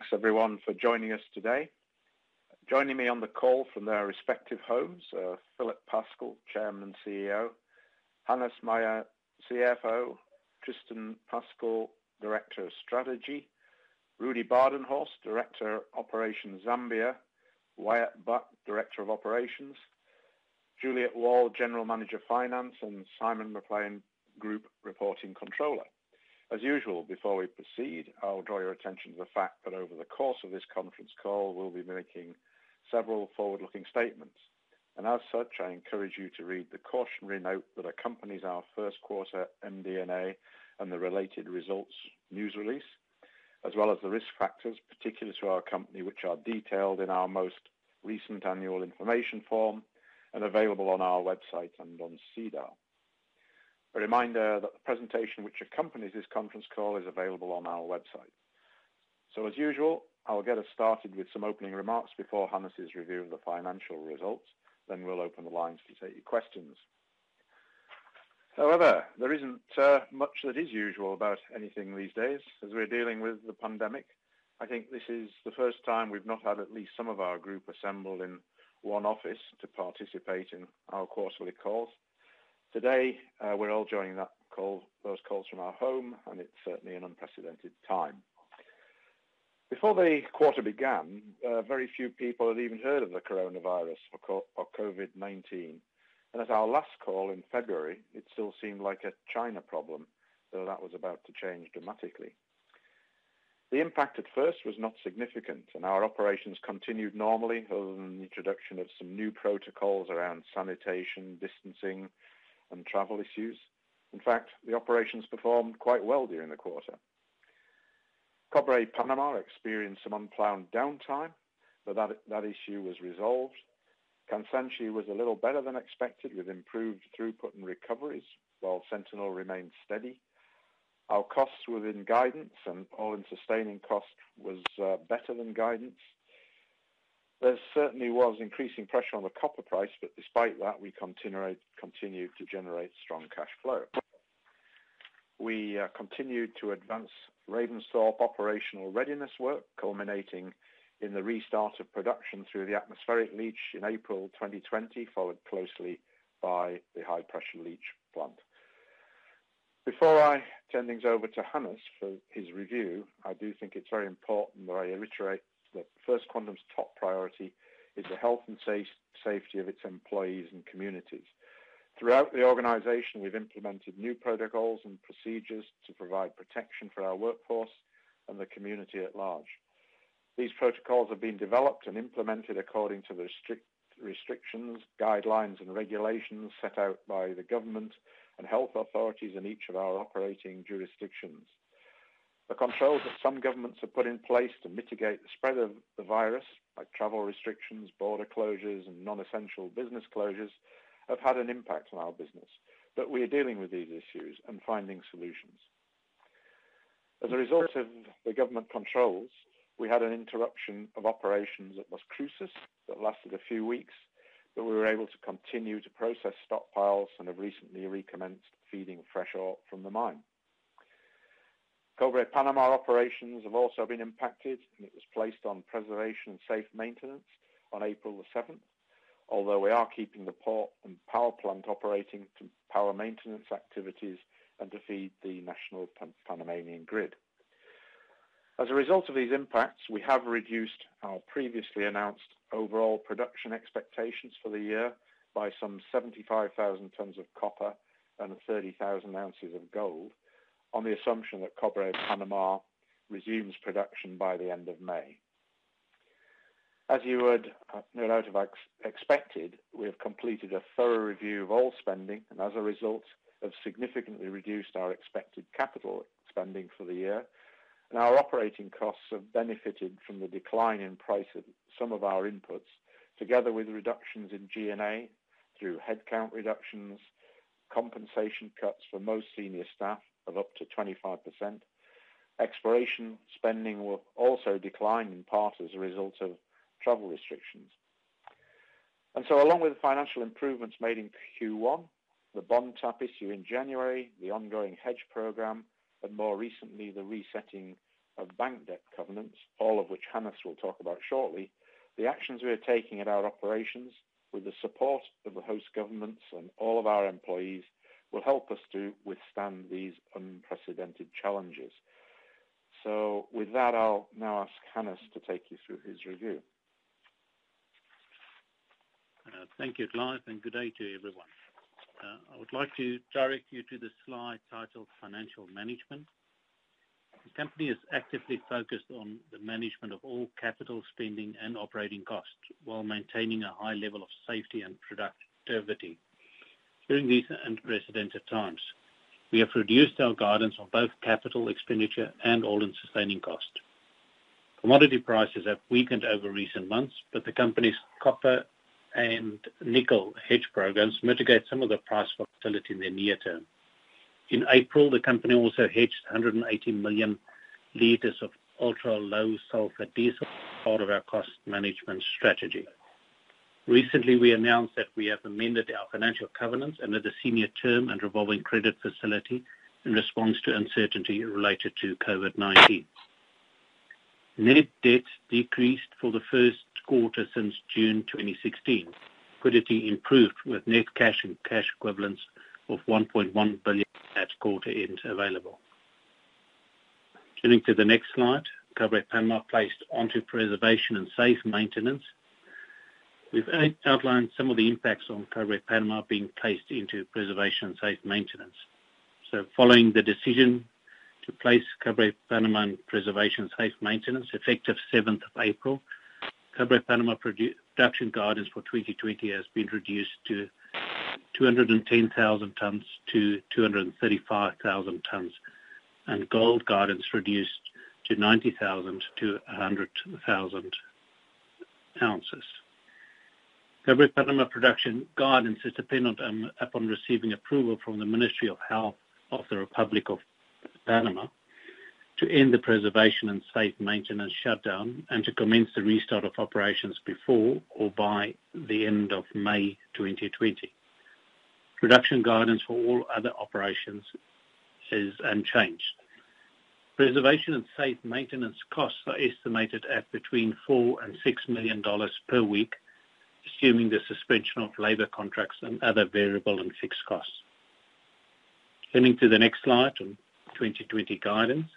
Thanks everyone for joining us today. Joining me on the call from their respective homes are Philip Pascall, Chairman and CEO, Hannes Meyer, CFO, Tristan Pascall, Director of Strategy, Rudy Badenhorst, Director of Operations Zambia, Wyatt Buck, Director of Operations, Juliet Wall, General Manager Finance, and Simon McLean, Group Reporting Controller. As usual, before we proceed, I'll draw your attention to the fact that over the course of this conference call, we'll be making several forward-looking statements. And as such, I encourage you to read the cautionary note that accompanies our first quarter MD&A and the related results news release, as well as the risk factors particular to our company, which are detailed in our most recent annual information form and available on our website and on SEDAR. A reminder that the presentation which accompanies this conference call is available on our website. So as usual, I'll get us started with some opening remarks before Hannes's review of the financial results. Then we'll open the lines to take your questions. However, there isn't uh, much that is usual about anything these days as we're dealing with the pandemic. I think this is the first time we've not had at least some of our group assembled in one office to participate in our quarterly calls. Today, uh, we're all joining that call, those calls from our home, and it's certainly an unprecedented time. Before the quarter began, uh, very few people had even heard of the coronavirus or, or COVID-19. And at our last call in February, it still seemed like a China problem, though that was about to change dramatically. The impact at first was not significant, and our operations continued normally, other than the introduction of some new protocols around sanitation, distancing, and travel issues. In fact, the operations performed quite well during the quarter. Cobre Panama experienced some unplanned downtime, but that, that issue was resolved. Kansanshi was a little better than expected with improved throughput and recoveries, while Sentinel remained steady. Our costs were within guidance, and all-in sustaining cost was uh, better than guidance. There certainly was increasing pressure on the copper price, but despite that, we continued, to generate strong cash flow. We uh, continued to advance Ravensthorpe operational readiness work, culminating in the restart of production through the atmospheric leach in April 2020, followed closely by the high-pressure leach plant. Before I turn things over to Hannes for his review, I do think it's very important that I reiterate that First Quantum's top priority is the health and safety of its employees and communities. Throughout the organization, we've implemented new protocols and procedures to provide protection for our workforce and the community at large. These protocols have been developed and implemented according to the restrict, restrictions, guidelines and regulations set out by the government and health authorities in each of our operating jurisdictions. The controls that some governments have put in place to mitigate the spread of the virus, like travel restrictions, border closures, and non-essential business closures, have had an impact on our business. But we are dealing with these issues and finding solutions. As a result of the government controls, we had an interruption of operations at Las Cruces that lasted a few weeks, but we were able to continue to process stockpiles and have recently recommenced feeding fresh ore from the mine. Cobre Panama operations have also been impacted, and it was placed on preservation and safe maintenance on April the 7th, although we are keeping the port and power plant operating to power maintenance activities and to feed the national Pan Panamanian grid. As a result of these impacts, we have reduced our previously announced overall production expectations for the year by some 75,000 tons of copper and 30,000 ounces of gold, on the assumption that Cobre Panama resumes production by the end of May. As you would uh, no doubt have expected, we have completed a thorough review of all spending and as a result have significantly reduced our expected capital spending for the year and our operating costs have benefited from the decline in price of some of our inputs, together with reductions in G&A through headcount reductions, compensation cuts for most senior staff of up to 25%. Exploration spending will also decline in part as a result of travel restrictions. And so, Along with the financial improvements made in Q1, the bond tap issue in January, the ongoing hedge program, and more recently, the resetting of bank debt covenants, all of which Hannes will talk about shortly, the actions we are taking at our operations with the support of the host governments and all of our employees will help us to withstand these unprecedented challenges. So with that, I'll now ask Hannes to take you through his review. Uh, thank you, Clive, and good day to everyone. Uh, I would like to direct you to the slide titled Financial Management. The company is actively focused on the management of all capital spending and operating costs while maintaining a high level of safety and productivity. During these unprecedented times, we have reduced our guidance on both capital expenditure and all-in sustaining cost. Commodity prices have weakened over recent months, but the company's copper and nickel hedge programs mitigate some of the price volatility in the near term. In April, the company also hedged 180 million liters of ultra-low sulfur diesel, part of our cost management strategy. Recently, we announced that we have amended our financial covenants under the senior term and revolving credit facility in response to uncertainty related to COVID-19. Net debt decreased for the first quarter since June 2016. Liquidity improved with net cash and cash equivalents of 1.1 billion at quarter end available. Turning to the next slide, Cobre Panama placed onto preservation and safe maintenance. We've outlined some of the impacts on Cobre Panama being placed into preservation and safe maintenance. So following the decision to place Cobre Panama in preservation and safe maintenance effective 7th of April, Cobre Panama production guidance for 2020 has been reduced to 210,000 tons to 235,000 tons, and gold guidance reduced to 90,000 to 100,000 ounces. Cobre Panama production guidance is dependent upon receiving approval from the Ministry of Health of the Republic of Panama to end the preservation and safe maintenance shutdown and to commence the restart of operations before or by the end of May 2020. Production guidance for all other operations is unchanged. Preservation and safe maintenance costs are estimated at between $4 million and $6 million per week, assuming the suspension of labor contracts and other variable and fixed costs. Turning to the next slide on 2020 guidance.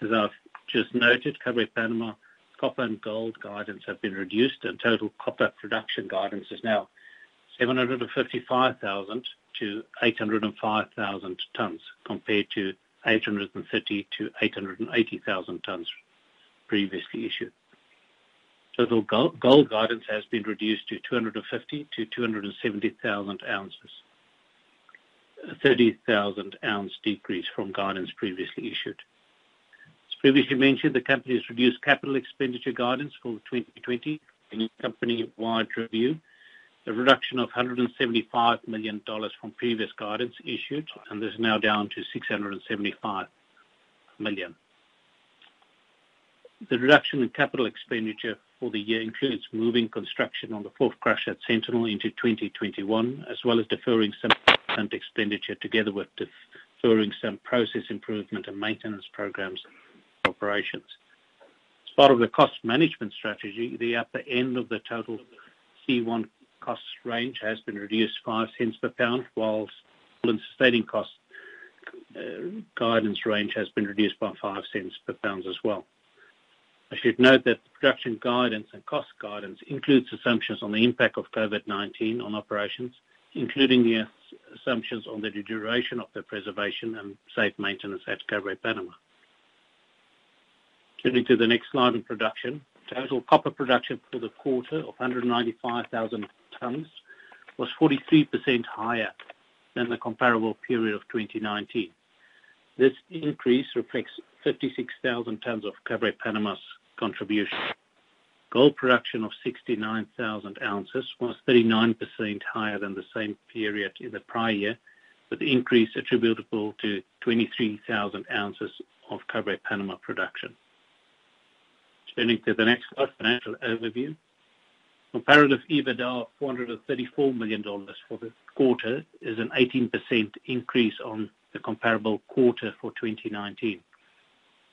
As I've just noted, Cobre Panama copper and gold guidance have been reduced, and total copper production guidance is now 755,000 to 805,000 tons, compared to 830,000 to 880,000 tons previously issued. Total gold guidance has been reduced to 250,000 to 270,000 ounces, a 30,000 ounce decrease from guidance previously issued. As previously mentioned, the company has reduced capital expenditure guidance for 2020 in a company-wide review, a reduction of $175 million from previous guidance issued, and this is now down to 675 million. The reduction in capital expenditure for the year includes moving construction on the fourth crusher at Sentinel into 2021, as well as deferring some expenditure together with deferring some process improvement and maintenance programs operations. As part of the cost management strategy, the upper end of the total C1 cost range has been reduced $0.05 per pound, while all-in sustaining cost uh, guidance range has been reduced by $0.05 per pound as well. I should note that the production guidance and cost guidance includes assumptions on the impact of COVID-19 on operations, including the assumptions on the duration of the preservation and safe maintenance at Cobre Panama. Turning to the next slide on production. Total copper production for the quarter of 195,000 tons was 43% higher than the comparable period of 2019. This increase reflects 56,000 tons of Cobre Panama's contribution. Gold production of 69,000 ounces was 39% higher than the same period in the prior year, with the increase attributable to 23,000 ounces of Cobre Panama production. Turning to the next slide, financial overview. Comparative EBITDA of $434 million for the quarter is an 18% increase on the comparable quarter for 2019.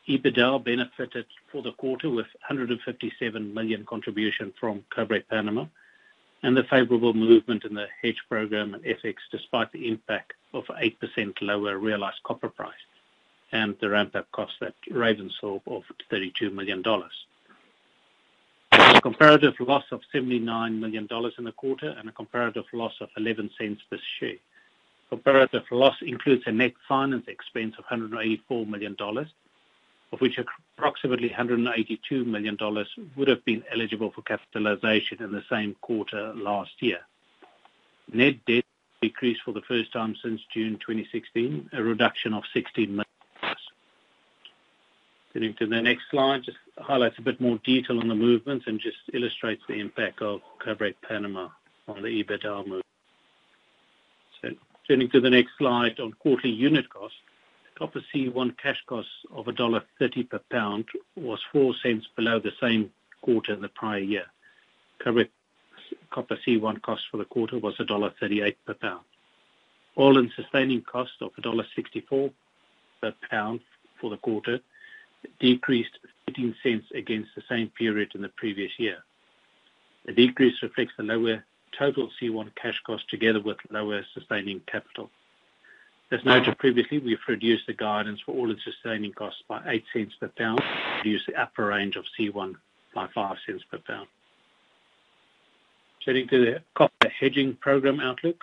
EBITDA benefited for the quarter with $157 million contribution from Cobre Panama and the favorable movement in the hedge program and FX, despite the impact of 8% lower realized copper price and the ramp-up cost at Ravensthorpe of $32 million. A comparative loss of $79 million in the quarter and a comparative loss of $0.11 per share. Comparative loss includes a net finance expense of $184 million, of which approximately $182 million would have been eligible for capitalization in the same quarter last year. Net debt decreased for the first time since June 2016, a reduction of 16 million. Turning to the next slide, just highlights a bit more detail on the movements and just illustrates the impact of Cobre Panama on the EBITDA move. So, turning to the next slide on quarterly unit costs. Copper C1 cash costs of $1.30 per pound was $0.04 below the same quarter in the prior year. Copper C1 cost for the quarter was $1.38 per pound. All-in sustaining cost of $1.64 per pound for the quarter decreased $0.15 against the same period in the previous year. The decrease reflects the lower total C1 cash cost together with lower sustaining capital. As noted previously, we've reduced the guidance for all-in sustaining costs by $0.08 per pound, reduced the upper range of C1 by $0.05 per pound. Turning to the copper hedging program outlook.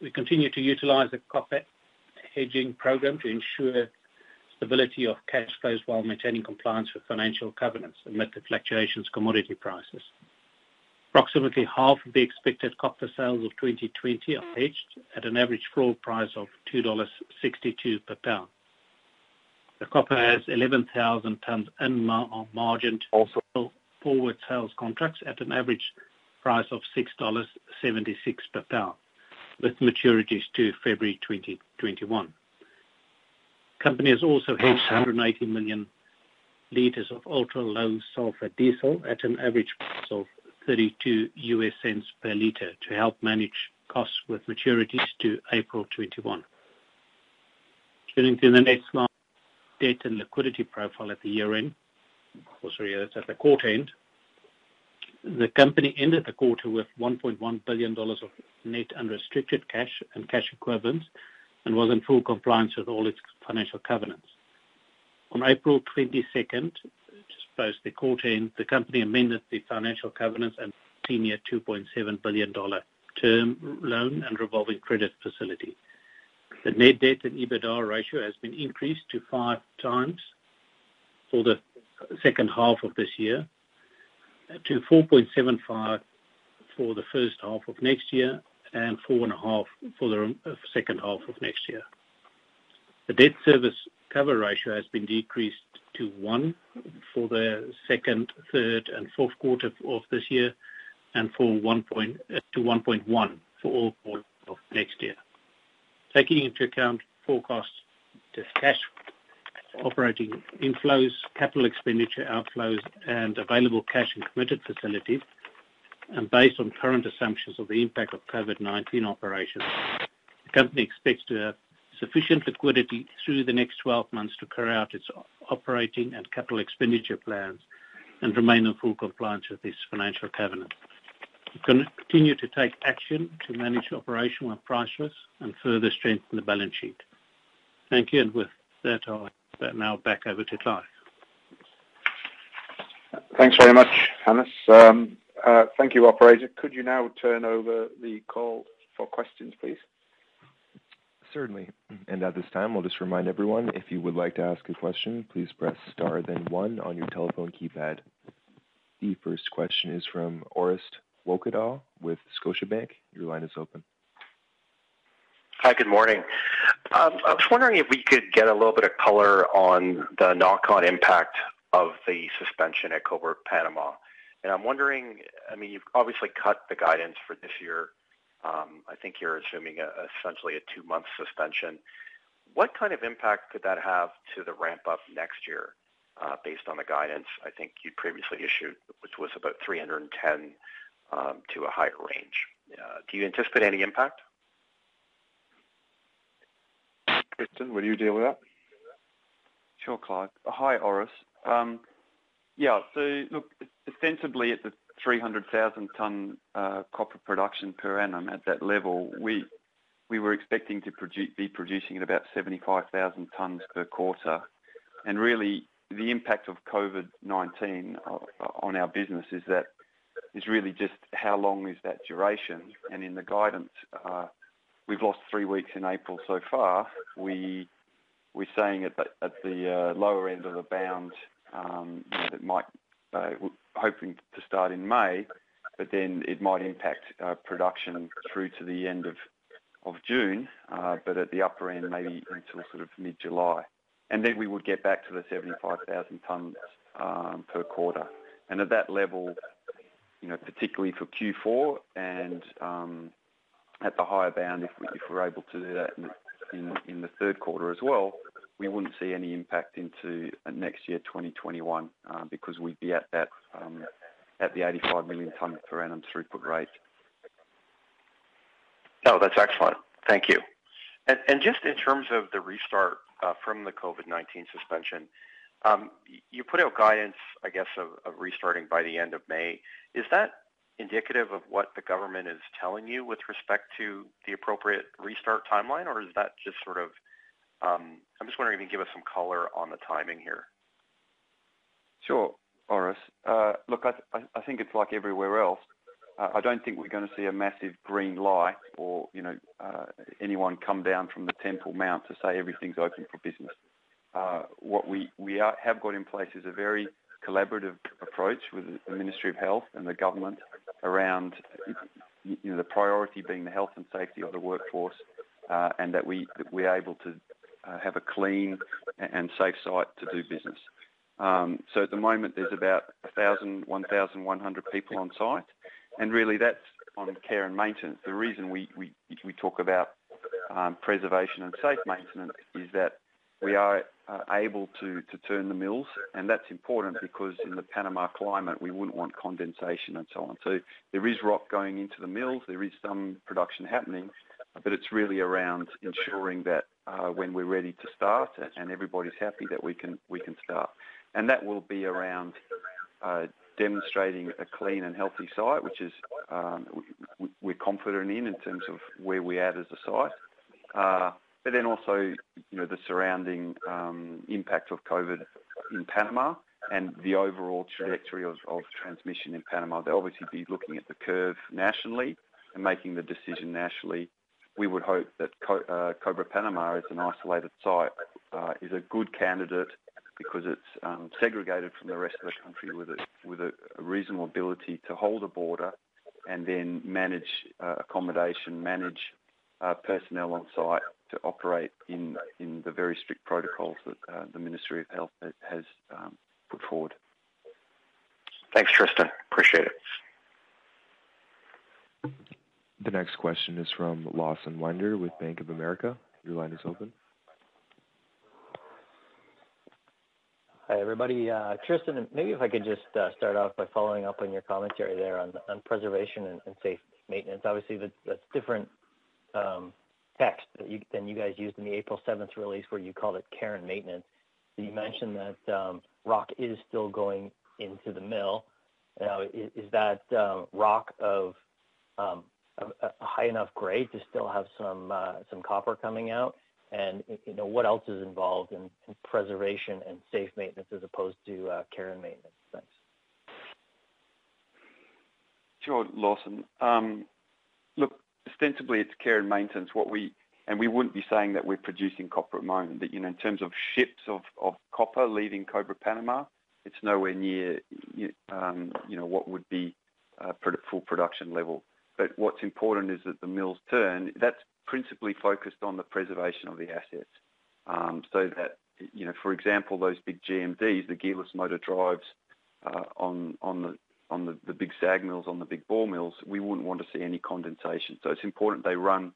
We continue to utilize the copper hedging program to ensure stability of cash flows while maintaining compliance with financial covenants amid the fluctuations commodity prices. Approximately half of the expected copper sales of 2020 are hedged at an average floor price of $2.62 per pound. The copper has 11,000 tons unmargined forward sales contracts at an average price of $6.76 per pound, with maturities to February 2021. Company has also hedged 180 million liters of ultra-low sulfur diesel at an average price of $0.32 per liter to help manage costs with maturities to April 2021. Turning to the next slide, debt and liquidity profile at the year-end. Or sorry, that's at the quarter end. The company ended the quarter with $1.1 billion of net unrestricted cash and cash equivalents and was in full compliance with all its financial covenants. On April 22nd, just post the quarter end, the company amended the financial covenants and senior $2.7 billion term loan and revolving credit facility. The net debt and EBITDA ratio has been increased to five times for the second half of this year, to 4.75 for the first half of next year, and 4.5 for the second half of next year. The debt service cover ratio has been decreased to one for the second, third, and fourth quarter of this year, and to 1.1 for all quarters of next year. Taking into account forecast cash operating inflows, capital expenditure outflows, and available cash and committed facilities, and based on current assumptions of the impact of COVID-19 operations, the company expects to have sufficient liquidity through the next 12 months to carry out its operating and capital expenditure plans and remain in full compliance with this financial covenant. To continue to take action to manage operational and price and further strengthen the balance sheet. Thank you. And with that, I'll now back over to Clive. Thanks very much, Hannes. Um, uh, thank you, operator. Could you now turn over the call for questions, please? Certainly. And at this time, we'll just remind everyone, if you would like to ask a question, please press star then one on your telephone keypad. The first question is from Orest Wowkodaw with Scotiabank. Your line is open. Hi, good morning. Um, I was wondering if we could get a little bit of color on the knock-on impact of the suspension at Cobre Panama. And I'm wondering, I mean, you've obviously cut the guidance for this year. Um, I think you're assuming a, essentially a two-month suspension. What kind of impact could that have to the ramp-up next year, uh, based on the guidance I think you previously issued, which was about 310 um, to a higher range? Uh, do you anticipate any impact? Tristan, will you deal with that? Sure, Clive. Hi, Orest. Um, yeah, so look, ostensibly at the 300,000 ton uh, copper production per annum at that level, we we were expecting to be producing at about 75,000 tons per quarter. And really, the impact of COVID-19 on our business is that is really just how long is that duration? And in the guidance, uh, we've lost three weeks in April so far. We we're saying at the, uh, lower end of the bound um, that might uh, hoping start in May, but then it might impact uh, production through to the end of June, uh, but at the upper end maybe until sort of mid-July, and then we would get back to the 75,000 tons um, per quarter, and at that level, you know, particularly for Q4 and um, at the higher bound, if, we, if we're able to do that in, the third quarter as well, we wouldn't see any impact into uh, next year, 2021, uh, because we'd be at that um, at the 85 million tonne per annum throughput rate. No, that's excellent. Thank you. And, and just in terms of the restart uh, from the COVID-19 suspension, um, you put out guidance, I guess, of, of restarting by the end of May. Is that indicative of what the government is telling you with respect to the appropriate restart timeline, or is that just sort of, um, I'm just wondering if you can give us some color on the timing here. Sure, Orest. Uh, look, I, think it's like everywhere else. Uh, I don't think we're going to see a massive green light or, uh, anyone come down from the Temple Mount to say everything's open for business. What we, have got in place is a very collaborative approach with the Ministry of Health and the government around the priority being the health and safety of the workforce and that we we're able to have a clean and safe site to do business. Um, so at the moment there's about 1,000, 1,100 people on site and really that's on care and maintenance. The reason we, we, we talk about um, preservation and safe maintenance is that we are uh, able to, to turn the mills, and that's important because in the Panama climate we wouldn't want condensation and so on. So there is rock going into the mills, there is some production happening, but it's really around ensuring that uh, when we're ready to start and everybody's happy that we can we can start, and that will be around uh, demonstrating a clean and healthy site, which is um, we, are confident in in terms of where we're at as a site. Uh, but then also, you know, the surrounding um, impact of COVID in Panama and the overall trajectory of, of transmission in Panama. They'll obviously be looking at the curve nationally and making the decision nationally. We would hope that Co- uh, Cobre Panama as an isolated site uh, is a good candidate because it's um, segregated from the rest of the country with a, with a, a reasonable ability to hold a border and then manage uh, accommodation, manage uh, personnel on site to operate in, in the very strict protocols that uh, the Ministry of Health has um, put forward. Thanks, Tristan. Appreciate it. The next question is from Lawson Winder with Bank of America. Your line is open. Hi, everybody. Uh, Tristan, maybe if I could just uh, start off by following up on your commentary there on, on preservation and, safe maintenance. Obviously, that's, that's different um, text than you guys used in the April 7th release where you called it care and maintenance. You mentioned that um, rock is still going into the mill. Now, is, that um, rock of um, a, high enough grade to still have some uh, some copper coming out? And you know what else is involved in, in preservation and safe maintenance as opposed to uh, care and maintenance? Thanks. Sure, Lawson. Um, look, ostensibly it's care and maintenance. What we and we wouldn't be saying that we're producing copper at the moment. That you know, in terms of ships of, of copper leaving Cobre Panama, it's nowhere near um, you know what would be uh, full production level. But what's important is that the mills turn. That's principally focused on the preservation of the assets. Um, so that, you know, for example, those big GMDs, the gearless motor drives uh, on on the on the, the big SAG mills, on the big ball mills, we wouldn't want to see any condensation. So it's important they run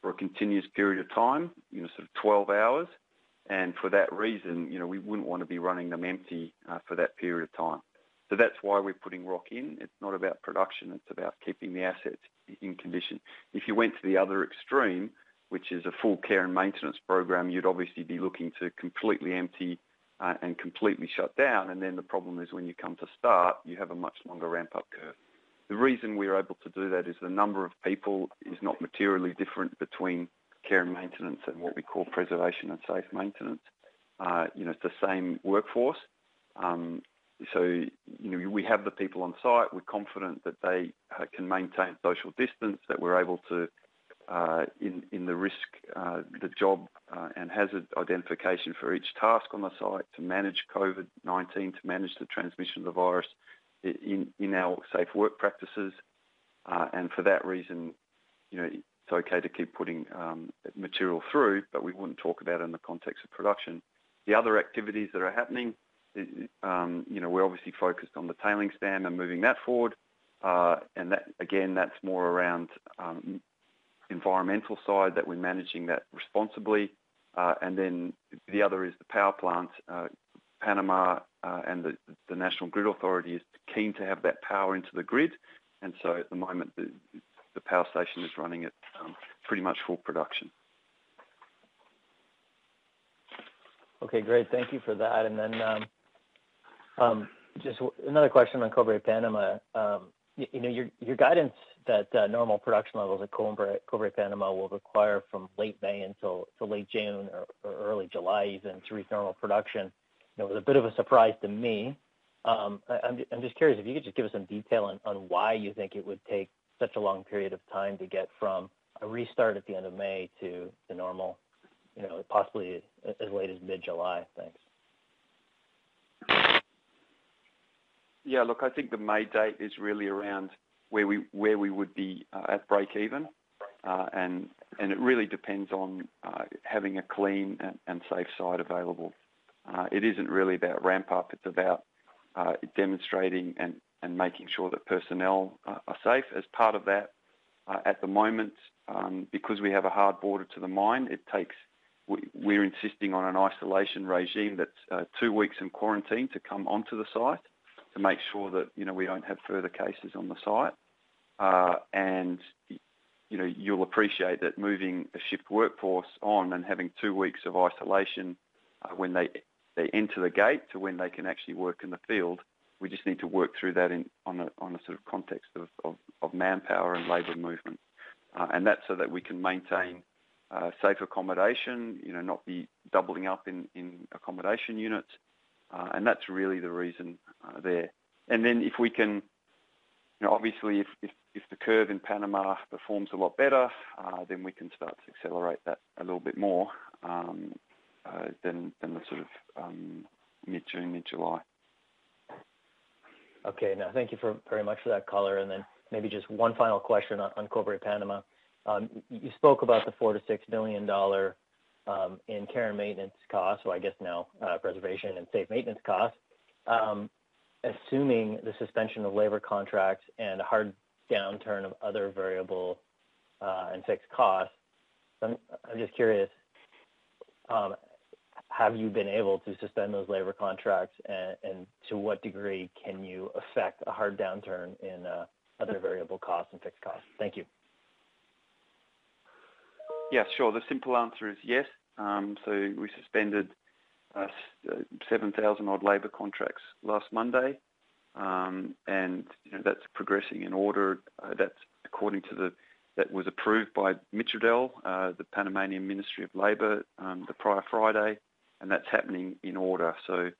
for a continuous period of time, you know, sort of 12 hours. And for that reason, you know, we wouldn't want to be running them empty uh, for that period of time. So that's why we're putting rock in. It's not about production, it's about keeping the assets in condition. If you went to the other extreme, which is a full care and maintenance program, you'd obviously be looking to completely empty uh, and completely shut down. And then the problem is when you come to start, you have a much longer ramp up curve. The reason we're able to do that is the number of people is not materially different between care and maintenance and what we call preservation and safe maintenance. Uh, you know, it's the same workforce. Um, so, you know, we have the people on site. We're confident that they uh, can maintain social distance, that we're able to, uh, in, in the risk, uh, the job uh, and hazard identification for each task on the site to manage COVID-19, to manage the transmission of the virus in, in our safe work practices. Uh, and for that reason, you know, it's okay to keep putting um, material through, but we wouldn't talk about it in the context of production. The other activities that are happening, um, you know, we're obviously focused on the tailings dam and moving that forward. Uh, and that, again, that's more around um, environmental side that we're managing that responsibly. Uh, and then the other is the power plant. Uh, Panama uh, and the, the, National Grid Authority is keen to have that power into the grid. And so at the moment, the, the power station is running at um, pretty much full production. Okay, great. Thank you for that. And then um, just another question on Cobre Panama. Um, you, know, your, your guidance that uh, normal production levels at Cobre, Panama will require from late May until, late June or, early July even to reach normal production, you know, was a bit of a surprise to me. Um, I'm, I'm just curious if you could just give us some detail on, why you think it would take such a long period of time to get from a restart at the end of May to the normal, you know, possibly as late as mid-July? Thanks. Yeah, look, I think the May date is really around where we where we would be uh, at break even, uh, and and it really depends on uh, having a clean and, and, safe site available. It isn't really about ramp up; it's about demonstrating and and making sure that personnel are safe. As part of that, at the moment, um, because we have a hard border to the mine, it takes we're insisting on an isolation regime that's uh, two weeks in quarantine to come onto the site to make sure that you know we don't have further cases on the site. Uh, and you know you'll appreciate that moving a shift workforce on and having two weeks of isolation uh, when they they enter the gate to when they can actually work in the field we just need to work through that in, on, a, on a sort of context of, of, of manpower and labour movement. Uh, and that's so that we can maintain uh, safe accommodation, you know, not be doubling up in, in accommodation units. Uh, and that's really the reason uh, there. And then if we can, you know, obviously if, if, if the curve in Panama performs a lot better, uh, then we can start to accelerate that a little bit more um, uh, than, than the sort of um, mid-June, mid-July. Okay. now thank you for very much for that color. And then maybe just one final question on on Cobre Panama. Um, you spoke about the $4 million-$6 million um, in care and maintenance costs, so I guess now uh, preservation and safe maintenance costs. Um, assuming the suspension of labor contracts and a hard downturn of other variable uh, and fixed costs, I'm just curious, have you been able to suspend those labor contracts, and to what degree can you affect a hard downturn in uh, other variable costs and fixed costs? Thank you. Yeah, sure. The simple answer is yes. Um, so we suspended uh, 7,000 odd labor contracts last Monday, um, and you know, that's progressing in order. Uh, that's according to the that was approved by MITRADEL, uh, the Panamanian Ministry of Labour, um, the prior Friday and that's happening in order. So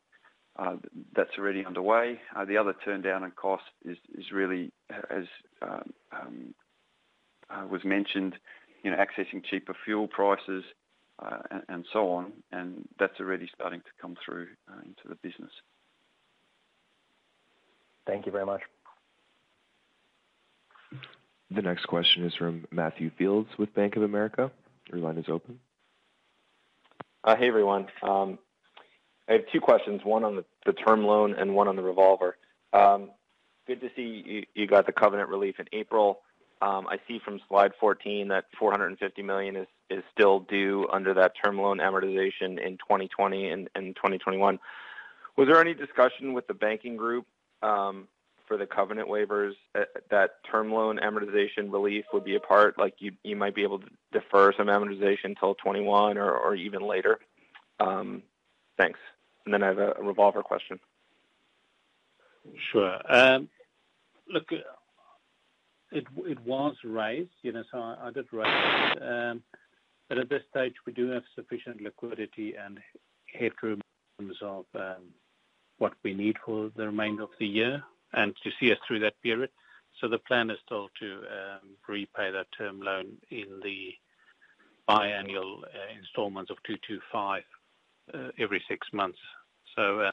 uh, that's already underway. Uh, the other turn down in cost is, is really, as um, um, uh, was mentioned, you know, accessing cheaper fuel prices uh, Uh, and, and, so on, and that's already starting to come through uh, into the business. Thank you very much. The next question is from Matthew Fields with Bank of America. Your line is open. Uh, hey, everyone. Um, I have two questions, one on the term loan and one on the revolver. Um, good to see you got the covenant relief in April. Um, I see from slide 14 that 450 million is still due under that term loan amortization in 2020 and 2021. Was there any discussion with the banking group um, for the covenant waivers uh, that term loan amortization relief would be a part, like you might be able to defer some amortization till 2021 or even later? Um, thanks. And then I have a revolver question. Sure. Um, look, it was raised, you know, so I did raise it. At this stage, we do have sufficient liquidity and headroom in terms of um, what we need for the remainder of the year and to see us through that period. So the plan is still to um, repay that term loan in the biannual uh, installments of $225 uh, every six months. Uh,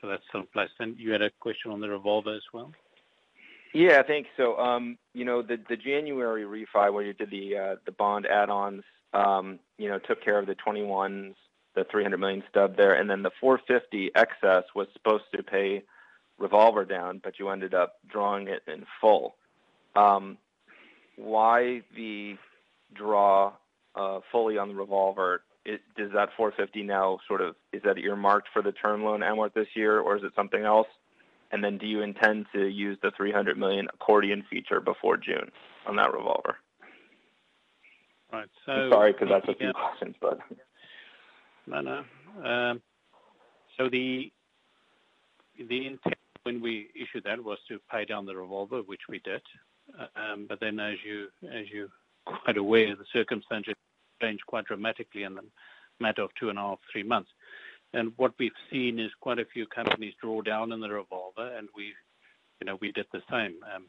so that's still in place. And you had a question on the revolver as well? Yeah, thanks. So um, you know the the January refi where you did the bond add-ons Um, took care of the 2021s, the 300 million stub there, and then the 450 excess was supposed to pay revolver down, but you ended up drawing it in full. Um, why the draw uh, fully on the revolver? Does that 450 now sort of, is that earmarked for the term loan amort this year, or is it something else? And then, do you intend to use the 300 million accordion feature before June on that revolver? Right. I'm sorry because that's a few questions. But. No. No. Um, so the the intent when we issued that was to pay down the revolver, which we did. Um, but then, as you're quite aware, the circumstances changed quite dramatically in the matter of two and a half, three months. And what we've seen is quite a few companies draw down on the revolver, and we you know, we did the same. Um,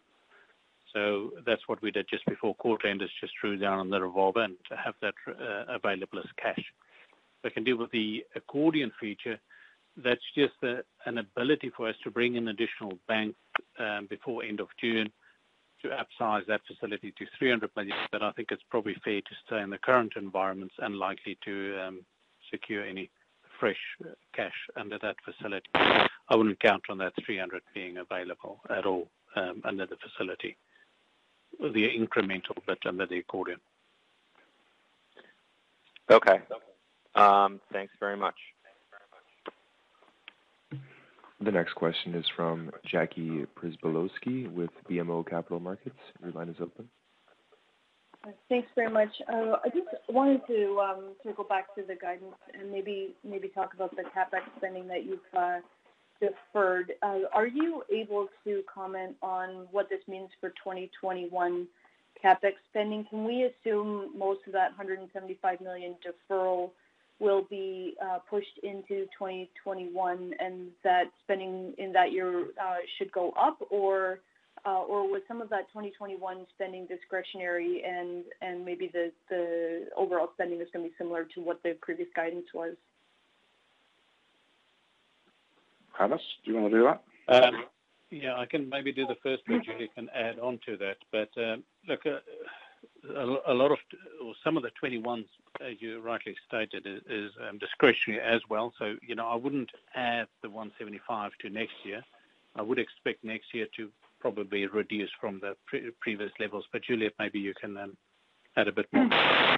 So that's what we did just before quarter end, is just drew down on the revolver and to have that uh, available as cash. We can deal with the accordion feature. That's just an ability for us to bring in additional bank um, before end of June to upsize that facility to 300 million. But I think it's probably fair to say in the current environment, it's unlikely to um, secure any fresh uh, cash under that facility. I wouldn't count on that 300 being available at all um, under the facility. The incremental bit under the accordion. Okay. Um, thanks very much. The next question is from Jackie Przybylowski with BMO Capital Markets. Your line is open. Thanks very much. Uh, I just wanted to um, circle back to the guidance and maybe talk about the CapEx spending that you've uh, deferred. Uh, are you able to comment on what this means for 2021 CapEx spending? Can we assume most of that 175 million deferral will be uh, pushed into 2021 and that spending in that year uh, should go up? Or was some of that 2021 spending discretionary and maybe the overall spending is going to be similar to what the previous guidance was? Hannes, do you want to do that? Um, yeah, I can maybe do the first bit. Julie can add on to that. But um, look, uh, a, a lot of or some of the 21s, as you rightly stated, is um, discretionary as well. So you know, I wouldn't add the 175 to next year. I would expect next year to probably reduce from the previous levels. But Julie, maybe you can then add a bit more. Hmm.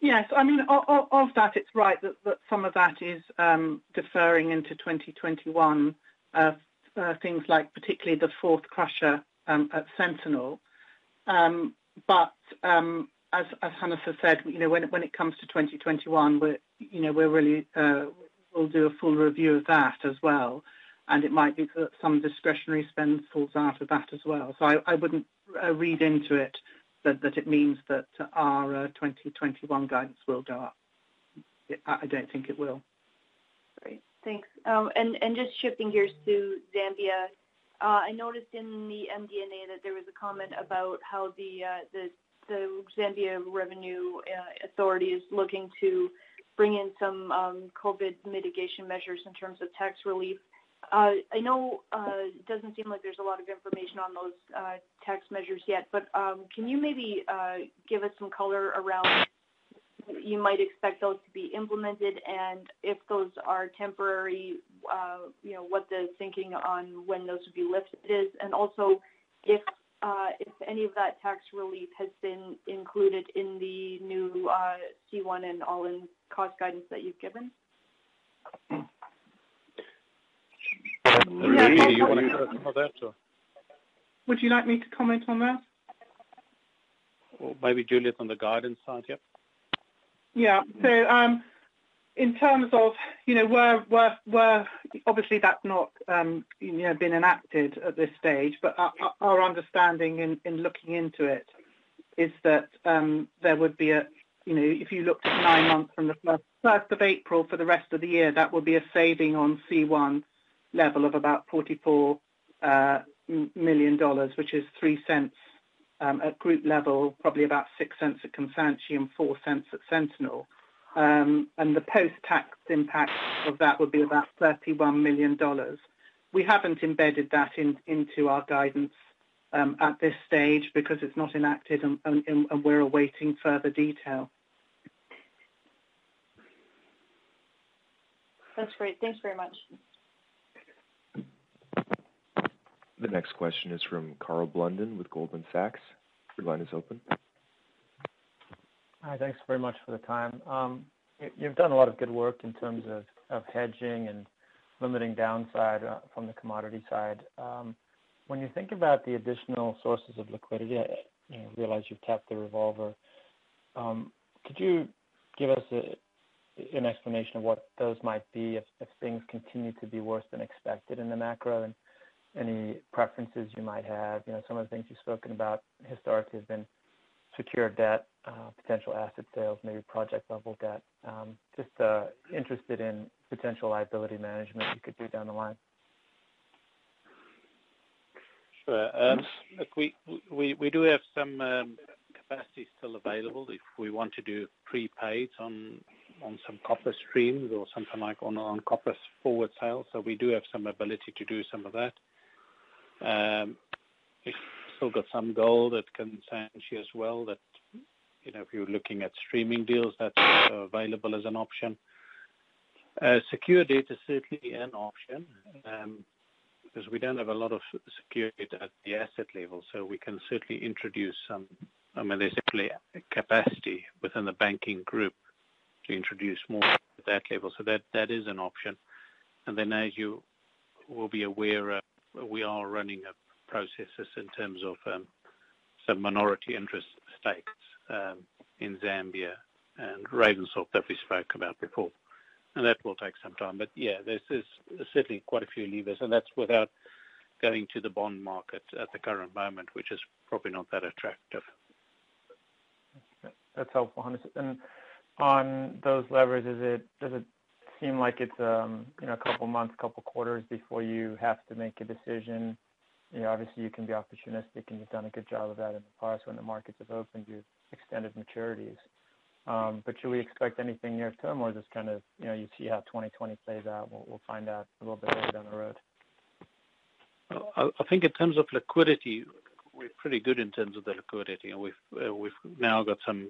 Yes. I mean, of that, it's right that some of that is um, deferring into 2021. Uh, uh, things like particularly the fourth crusher um, at Sentinel. Um, but as Hannes has said, when it comes to 2021, uh, we'll do a full review of that as well, and it might be that some discretionary spend falls out of that as well. So I wouldn't read into it that it means that our uh, 2021 guidance will go up. I don't think it will. Great. Thanks. Um and just shifting gears to Zambia. Uh, I noticed in the MD&A that there was a comment about how the uh, Zambia Revenue Authority is looking to bring in some um, COVID mitigation measures in terms of tax relief. I know uh, it doesn't seem like there's a lot of information on those uh, tax measures yet, but um, can you maybe uh, give us some color around you might expect those to be implemented, and if those are temporary, you know, what the thinking on when those would be lifted is? And also, if any of that tax relief has been included in the new C1 and all-in cost guidance that you've given? Hmm. You want to comment on that, or? Would you like me to comment on that? Or maybe Juliet on the guidance side, yep. Yeah. So, um, in terms of, you know, where obviously that's not, um, you know, been enacted at this stage, but our understanding in looking into it is that um, there would be a, you know, if you looked at nine months from the first of April for the rest of the year, that would be a saving on C1 level of about $44 uh, million, which is $0.03 um, at group level, probably about $0.06 at Kansanshi and $0.04 at Sentinel. Um, and the post-tax impact of that would be about $31 million. We haven't embedded that into our guidance um, at this stage because it's not enacted and we're awaiting further detail. That's great. Thanks very much. The next question is from Karl Blunden with Goldman Sachs. Your line is open. Hi, thanks very much for the time. Um, you've done a lot of good work in terms of hedging and limiting downside uh, from the commodity side. Um, when you think about the additional sources of liquidity, I realize you've tapped the revolver. Um, could you give us an explanation of what those might be if things continue to be worse than expected in the macro, and any preferences you might have? You know, some of the things you've spoken about historically have been secured debt, uh, potential asset sales, maybe project-level debt. Um, just uh, interested in potential liability management you could do down the line. Sure. Um, look, we we, we do have some um, capacity still available if we want to do prepaid on on some copper streams or something like on on copper forward sales. So we do have some ability to do some of that. Um, we've still got some gold at Kansanshi as well, that, you know, if you're looking at streaming deals, that's available as an option. Uh, secure debt is certainly an option, um, because we don't have a lot of security at the asset level, so we can certainly introduce some. I mean, there's simply capacity within the banking group to introduce more at that level. So that that is an option. And then, as you will be aware, uh, we are running processes in terms of um, some minority interest stakes um, in Zambia and Ravensthorpe that we spoke about before, and that will take some time. But yeah, there's certainly quite a few levers, and that's without going to the bond market at the current moment, which is probably not that attractive. That's helpful, Hannes. And on those levers, is it does it seem like it's, um, you know, a couple months, couple quarters before you have to make a decision? You know, obviously, you can be opportunistic, and you've done a good job of that in the past. When the markets have opened, you've extended maturities. Um, but should we expect anything near term, or just kind of, you know, you see how 2020 plays out, we'll find out a little bit later down the road? I think in terms of liquidity, we're pretty good in terms of the liquidity, and we've uh, now got some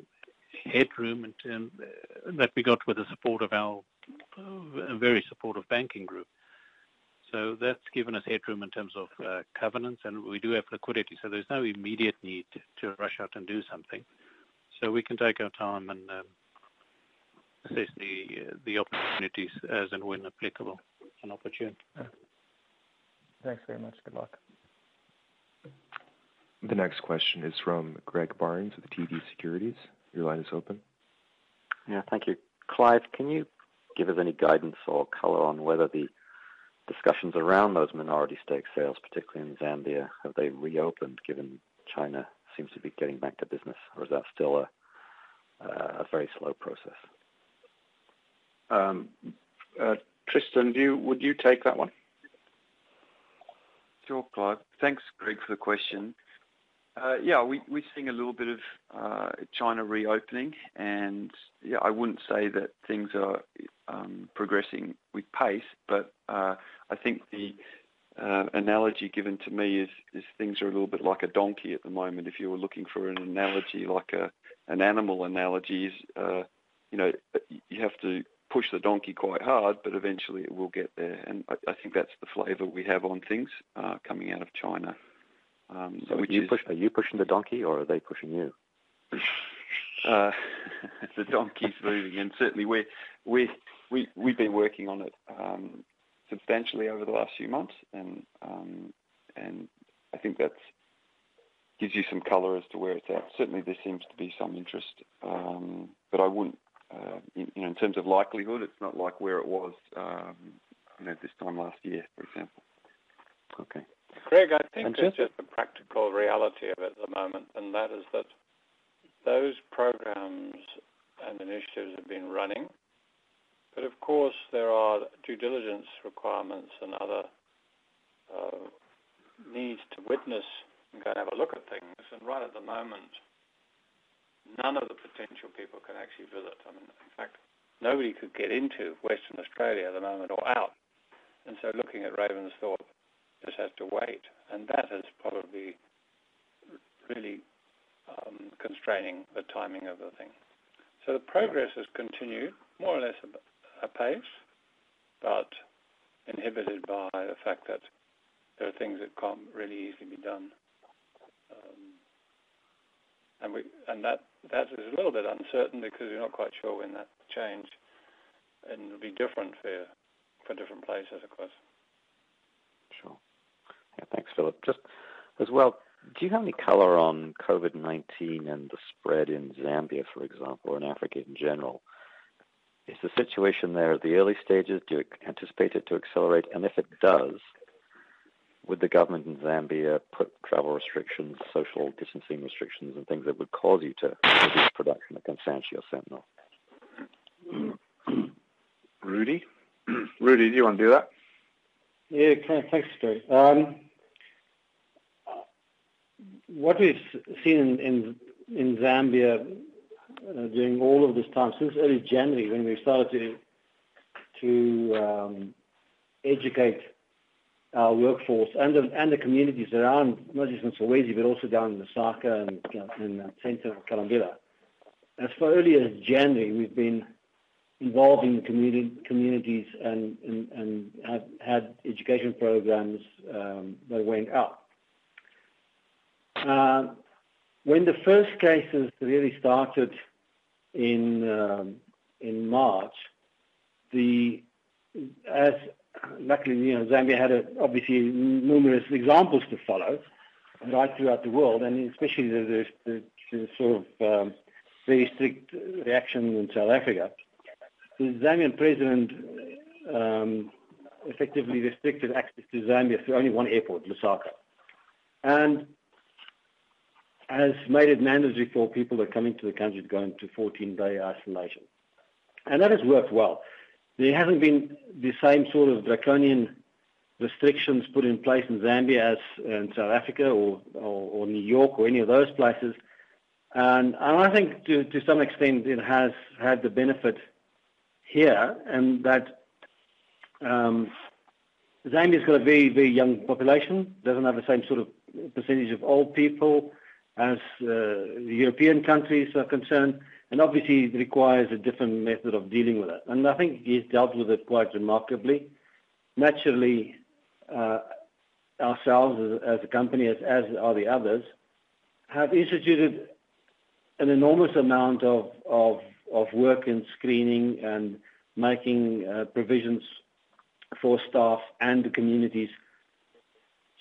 headroom in terms uh, that we got with the support of our very supportive banking group. So that's given us headroom in terms of uh, covenants, and we do have liquidity, so there's no immediate need to rush out and do something. So we can take our time and um, assess uh, the opportunities as and when applicable and opportune. Thanks very much. Good luck. The next question is from Greg Barnes with TD Securities. Your line is open. Yeah, thank you. Clive, can you give us any guidance or color on whether the discussions around those minority stake sales, particularly in Zambia, have they reopened, given China seems to be getting back to business, or is that still a a very slow process? Um, uh, Tristan, would you take that one? Sure, Clive. Thanks, Greg, for the question. Uh, yeah, we, we're seeing a little bit of uh, China reopening, and yeah, I wouldn't say that things are um, progressing with pace, but uh, I think the uh, analogy given to me is, is things are a little bit like a donkey at the moment. If you were looking for an analogy, like a an animal analogy, is uh, you know you have to push the donkey quite hard, but eventually it will get there. And I, I think that's the flavour we have on things coming out of China. Um, so you is, push, are you pushing the donkey, or are they pushing you? uh, the donkey's moving, and certainly we we we we've been working on it um, substantially over the last few months, and um, and I think that gives you some colour as to where it's at. Certainly, there seems to be some interest, um, but I wouldn't, uh, in, you know, in terms of likelihood, it's not like where it was, um, you know, this time last year, for example. Okay. Greg, I think it's just a practical reality of it at the moment, and that is that those programs and initiatives have been running but of course, there are due diligence requirements and other uh, needs to witness and go and have a look at things. And right at the moment, none of the potential people can actually visit. I mean, in fact, nobody could get into Western Australia at the moment or out. And so looking at Ravensthorpe just has to wait. And that is probably really um, constraining the timing of the thing. So the progress has continued more or less apace, but inhibited by the fact that there are things that can't really easily be done. Um, and we and that that is a little bit uncertain because we're not quite sure when that change and it'll be different for for different places, of course. Sure. Yeah, thanks, Philip. Just as well, do you have any color on COVID-19 and the spread in Zambia, for example, or in Africa in general? Is the situation there at the early stages? Do you anticipate it to accelerate? And if it does, would the government in Zambia put travel restrictions, social distancing restrictions, and things that would cause you to reduce production at Kansanshi or Sentinel? Rudi? Rudi, do you want to do that? Yeah, thanks, Gary. Um, what we've seen in, in, Zambia uh, during all of this time, since early January, when we started to to um, educate our workforce and the, and the communities around, not just in Solwezi, but also down in Lusaka and in the centre of Kalumbila. As far early as January, we've been involving the community, communities and, and, and have had education programs um, that went out. Uh, when the first cases really started in um, in March, the as luckily you know Zambia had a, obviously numerous examples to follow right throughout the world, and especially the, the, the sort of um, very strict reaction in South Africa. The Zambian president um, effectively restricted access to Zambia through only one airport, Lusaka. And has made it mandatory for people that come into the country to go into 14-day isolation. And that has worked well. There hasn't been the same sort of draconian restrictions put in place in Zambia as in South Africa or, or, or New York or any of those places. And, and I think to, to some extent it has had the benefit here and that um, Zambia's got a very, very young population, doesn't have the same sort of percentage of old people, as uh, European countries are concerned, and obviously it requires a different method of dealing with it. And I think he's dealt with it quite remarkably. Naturally, uh, ourselves as, a company, as, as are the others, have instituted an enormous amount of, of, of work in screening and making uh, provisions for staff and the communities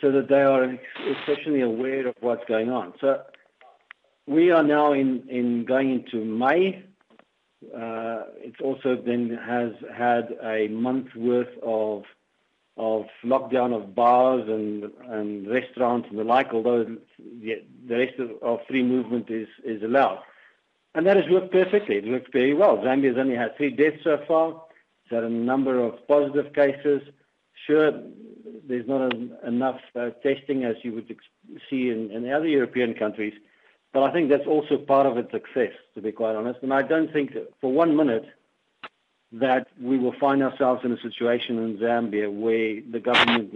so that they are exceptionally aware of what's going on. So we are now in, in going into May. Uh, it also then has had a month worth of of lockdown of bars and and restaurants and the like, although the, the rest of, of free movement is, is allowed. And that has worked perfectly. It worked very well. Zambia has only had three deaths so far. It's had a number of positive cases. Sure, there's not enough uh, testing as you would see in the other European countries. But I think that's also part of its success, to be quite honest. And I don't think for one minute that we will find ourselves in a situation in Zambia where the government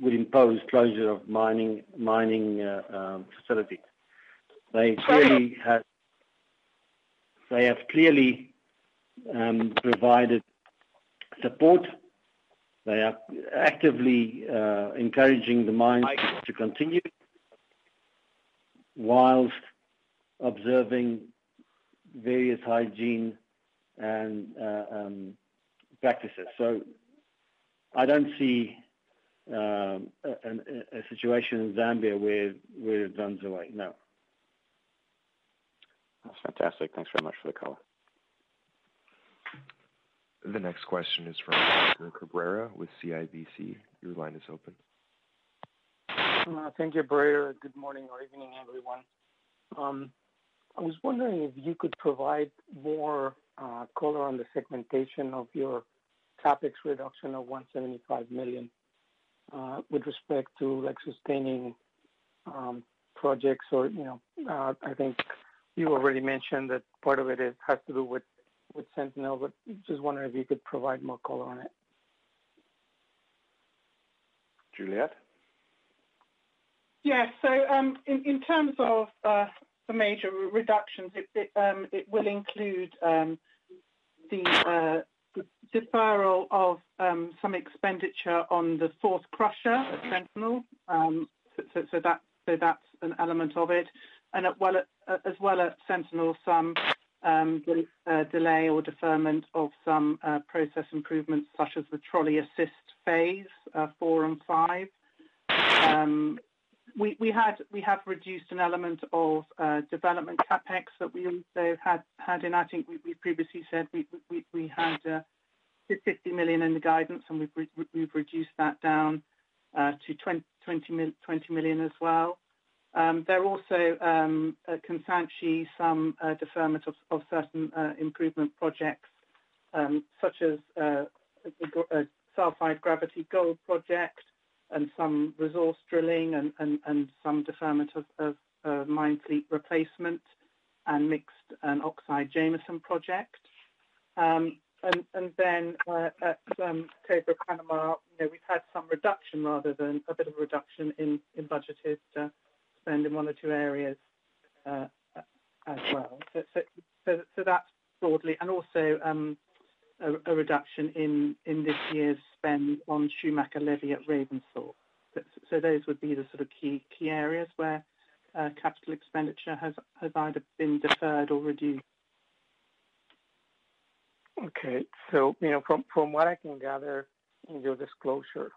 would impose closure of mining uh, um, facilities. They have clearly have provided support. They are actively uh, encouraging the mines to continue whilst observing various hygiene and uh, um, practices. So I don't see um, a situation in Zambia where it runs away. No. That's fantastic. Thanks very much for the call. The next question is from Oscar Cabrera with CIBC. Your line is open. Uh, thank you, Operator. Good morning or evening, everyone. Um, I was wondering if you could provide more uh, color on the segmentation of your CapEx reduction of $175 million uh, with respect to like sustaining um, projects. Or you know, uh I think you already mentioned that part of it has to do with Sentinel, but just wondering if you could provide more color on it. Juliet? Yes. So um, in terms of uh, the major reductions, um, it will include um, uh, the deferral of some expenditure on the fourth crusher at Sentinel. So that's an element of it. And as well as Sentinel, some Um, uh, delay or deferment of some uh, process improvements such as the trolley assist phase uh, four and five. Um, we have reduced an element of development CapEx that we also had in. I think we previously said we had 50 million in the guidance, and we've reduced that down to 20 million as well. Um, there are also um, uh, at Kansanshi some uh, deferment of certain uh, improvement projects um, such as a sulfide gravity gold project and some resource drilling and some deferment of mine fleet replacement and mixed and oxide Jameson project. And then at Cobre Panama, we've had some reduction rather than a bit of a reduction in budgeted spend in one or two areas uh, as well. So so that's broadly. And also um, a reduction in in this year's spend on Shoemaker Levy at Ravensthorpe. So those would be the sort of key key areas where uh, capital expenditure has has either been deferred or reduced. Okay. So you know from from what I can gather in your disclosure,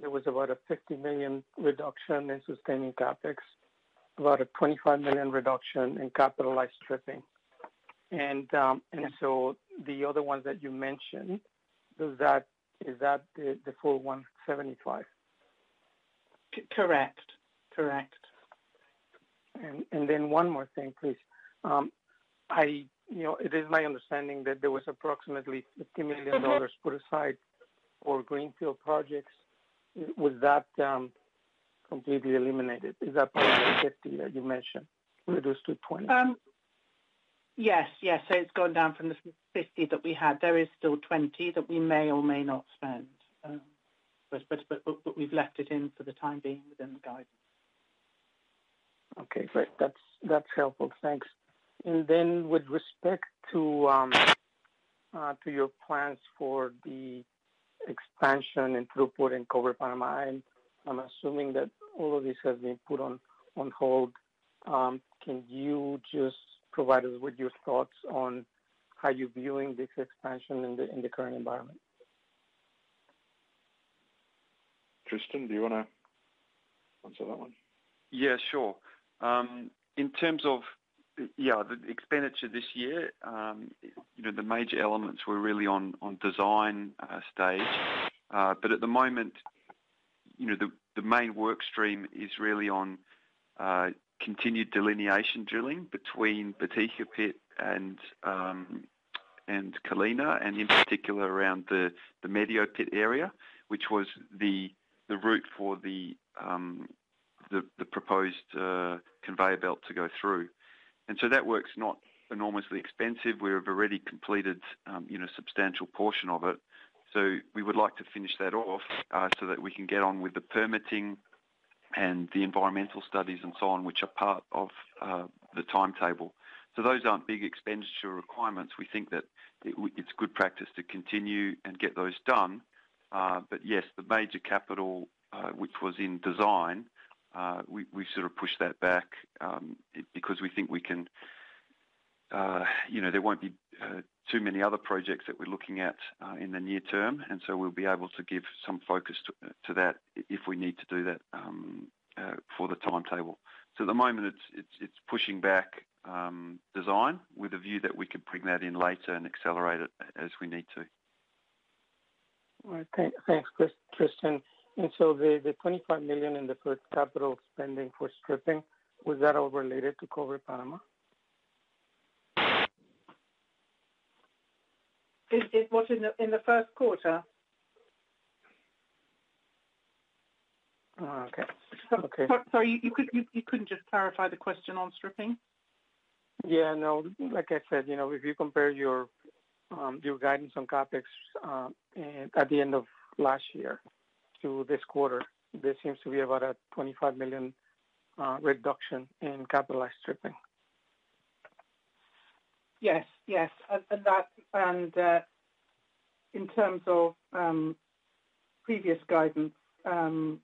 there was about a 50 million reduction in sustaining CapEx, about a 25 million reduction in capitalized stripping. And um, and so the other ones that you mentioned, is that the full $175? Correct. Correct. And and then one more thing, please. Um, I you know it is my understanding that there was approximately $50 million put aside for greenfield projects. Was that completely eliminated? Is that part of the 50 that you mentioned, reduced to 20? Yes. Yes. So it's gone down from the 50 that we had. There is still 20 that we may or may not spend. But but but but but we've left it in for the time being within the guidance. Okay. Great. That's that's helpful. Thanks. And then with respect to to your plans for the expansion and throughput in Cobre Panama, I'm assuming that all of this has been put on hold. Um, can you just provide us with your thoughts on how you're viewing this expansion in the current environment? Tristan, do you want to answer that one? Yeah, sure. Um, in terms of, yeah, the expenditure this year, um, the major elements were really on design uh, stage. Uh, but at the moment, the main workstream is really on continued delineation drilling between Botija Pit and Colina, and in particular around the Medio Pit area, which was the the route for the um, proposed uh, conveyor belt to go through. And so that work's not enormously expensive. We've already completed, um, you know, a substantial portion of it. So we would like to finish that off uh, so that we can get on with the permitting and the environmental studies and so on, which are part of uh, the timetable. So those aren't big expenditure requirements. We think that it, it's good practice to continue and get those done. Uh, but yes, the major capital, uh, which was in design, uh, we, we sort of pushed that back um, because we think we can, uh, you know, there won't be uh, too many other projects that we're looking at uh, in the near term, and so we'll be able to give some focus to, to that if we need to do that um, for the timetable. So at the moment, it's it's, it's pushing back um, design with a view that we could bring that in later and accelerate it as we need to. All right. Thanks, Tristan. And so the, the 25 million in the first capital spending for stripping, was that all related to Cobre Panama? It, it was in the in the first quarter. Oh, okay. okay. Sorry, you, you could you, you couldn't just clarify the question on stripping? Yeah, no, like I said, you know, if you compare your um, your guidance on CapEx uh, at the end of last year to this quarter, there seems to be about a 25 million uh, reduction in capitalized stripping. Yes, yes, and that and uh, in terms of um, previous guidance, um,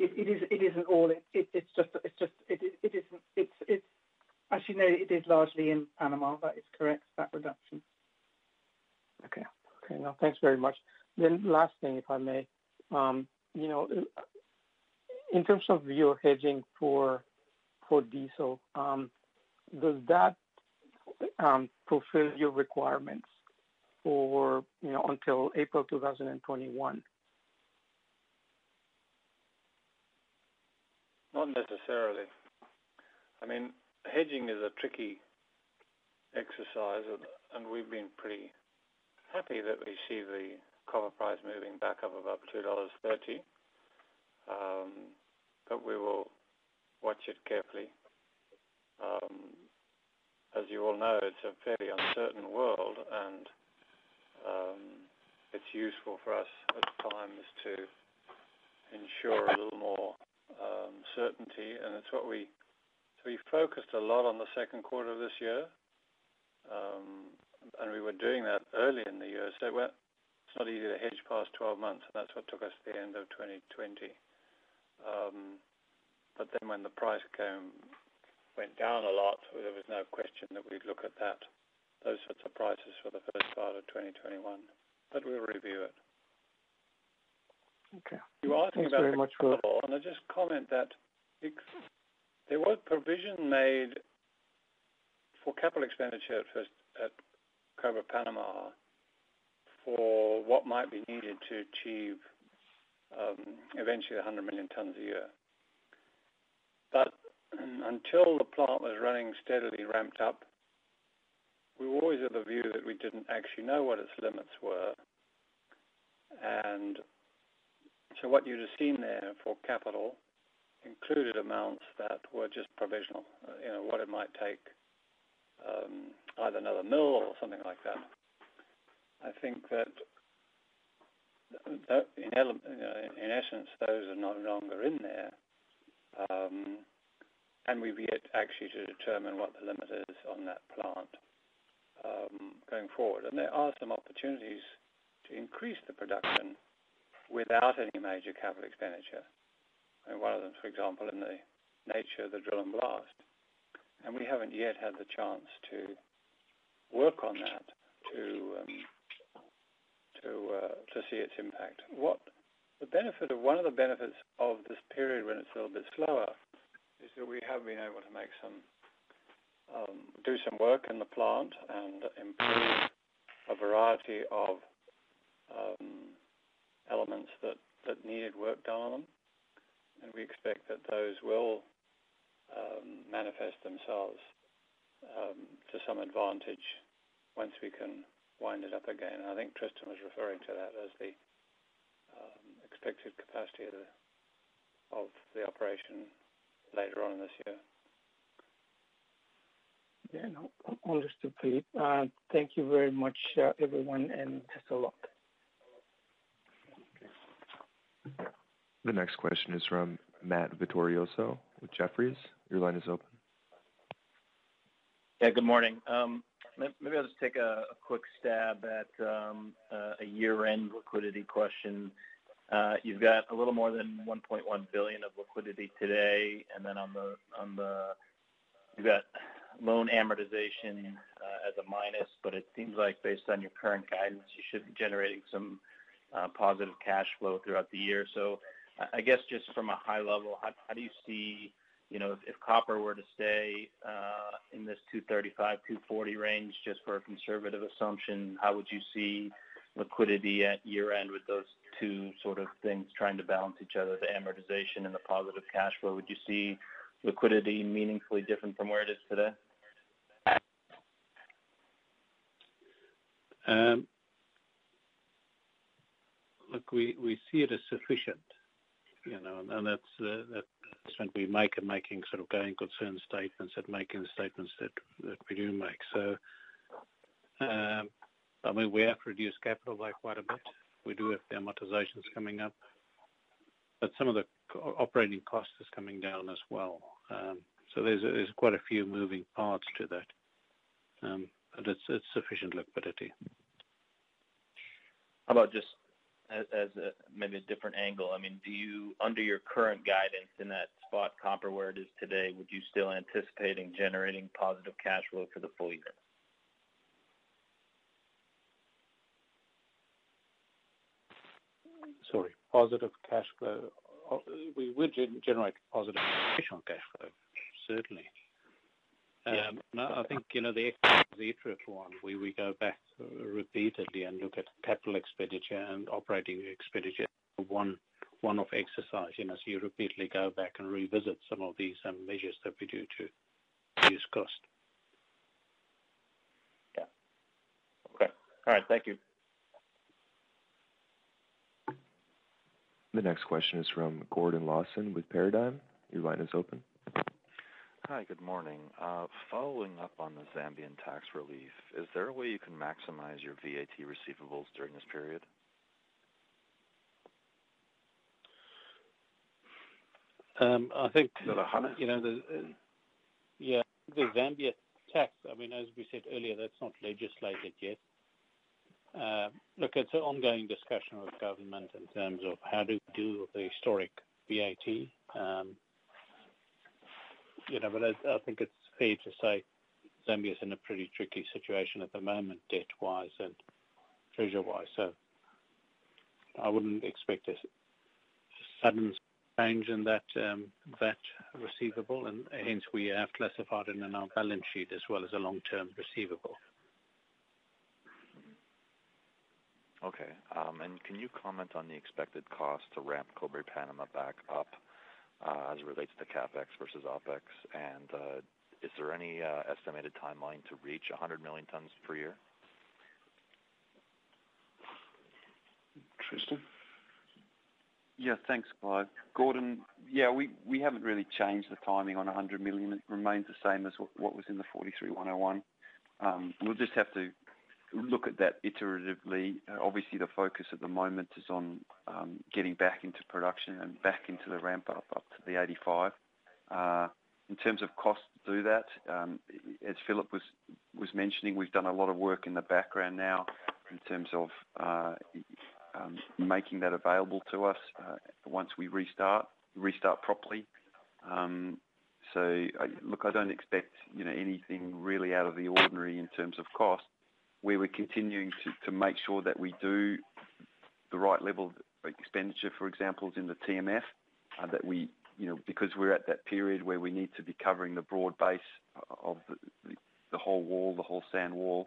it, is it isn't all. It, it, it's just it's just it, it isn't it's it's Actually, no, it is largely in Panama. That is correct, that reduction. Okay. Okay. No, thanks very much. Then last thing, if I may. Um, you know, in terms of your hedging for for diesel, does that um, fulfill your requirements for, you know, until April 2021? Not necessarily. I mean, hedging is a tricky exercise, and we've been pretty happy that we see the copper price moving back up above $2.30. Um, but we will watch it carefully. Um, as you all know, it's a fairly uncertain world, and um, it's useful for us at times to ensure a little more certainty, and it's what we we focused a lot on the second quarter of this year, um, and we were doing that early in the year. So it's not easy to hedge past 12 months, and that's what took us to the end of 2020. Um, but then when the price came went down a lot, there was no question that we'd look at that, those sorts of prices for the first part of 2021. But we'll review it. Okay. You were asking about very the much for... and I just comment that there was provision made for capital expenditure at Cobre Panama for what might be needed to achieve um, eventually 100 million tons a year. Until the plant was running steadily ramped up, we were always of the view that we didn't actually know what its limits were. And so what you'd have seen there for capital included amounts that were just provisional, you know, what it might take, um, either another mill or something like that. I think that, that in, ele- you know, in essence, those are no longer in there. Um, and we've yet actually to determine what the limit is on that plant um, going forward. And there are some opportunities to increase the production without any major capital expenditure and one of them, for example, in the nature of the drill and blast. And we haven't yet had the chance to work on that to um, to uh, to see its impact. What the benefit of one of the benefits of this period when it's a little bit slower we have been able to make some um, do some work in the plant and improve a variety of um, elements that, that needed work done on them and we expect that those will um, manifest themselves um, to some advantage once we can wind it up again. I think Tristan was referring to that as the um, expected capacity of the operation later on this year. Yeah, no, understood, Philippe. Uh, thank you very much, uh, everyone, and best of luck. The next question is from Matt Vittorioso with Jefferies. Your line is open. Yeah, good morning. Um, maybe I'll just take a quick stab at um, a year-end liquidity question. Uh, you've got a little more than 1.1 billion of liquidity today, and then on the on the you've got loan amortization uh, as a minus, but it seems like based on your current guidance, you should be generating some uh, positive cash flow throughout the year. So I guess just from a high level, how do you see, you know, if copper were to stay in this $2.35-$2.40 range, just for a conservative assumption, how would you see liquidity at year-end with those two sort of things trying to balance each other, the amortization and the positive cash flow? Would you see liquidity meaningfully different from where it is today? Look, we we see it as sufficient, you know, and that's when we make and making sort of going concern statements and making the statements that that we do make. So, um, I mean, we have reduced capital by quite a bit. We do have the amortizations coming up, but some of the operating cost is coming down as well. Um, so there's quite a few moving parts to that. Um, but it's sufficient liquidity. How about just as maybe a different angle? I mean, do you, under your current guidance in that spot copper where it is today, would you still anticipating generating positive cash flow for the full year? Sorry, positive cash flow. We would generate positive operational cash flow, certainly. Um, no, I think, you know, the iterative one, we go back repeatedly and look at capital expenditure and operating expenditure, one-off exercise, you know, so you repeatedly go back and revisit some of these um, measures that we do to reduce cost. Yeah. Okay. All right. Thank you. The next question is from Gordon Lawson with Paradigm. Your line is open. Hi, good morning. Uh, following up on the Zambian tax relief, is there a way you can maximize your VAT receivables during this period? Um, I think, you know, yeah, the Zambia tax, I mean, as we said earlier, that's not legislated yet. Look, it's an ongoing discussion with government in terms of how to deal with the historic VAT. You know, but I think it's fair to say Zambia is in a pretty tricky situation at the moment, debt-wise and treasure-wise. So I wouldn't expect a sudden change in that um that receivable, and hence we have classified it in our balance sheet as well as a long-term receivable. Okay. Um and can you comment on the expected cost to ramp Cobre Panama back up, as it relates to CapEx versus OpEx? And uh is there any estimated timeline to reach 100 million tons per year? Tristan? Yeah, thanks, Clive. Gordon, yeah, we haven't really changed the timing on 100 million. It remains the same as what was in the 43-101. We'll just have to look at that iteratively. Obviously, the focus at the moment is on um, getting back into production and back into the ramp up up to the 85. Uh, in terms of cost to do that, um, as Philip was was mentioning, we've done a lot of work in the background now in terms of uh, um, making that available to us uh, once we restart restart properly. So look, I don't expect, you know, anything really out of the ordinary in terms of cost. We're continuing to make sure that we do the right level of expenditure, for example, is in the TMF, uh, that we, you know, because we're at that period where we need to be covering the broad base of the whole wall, the whole sand wall.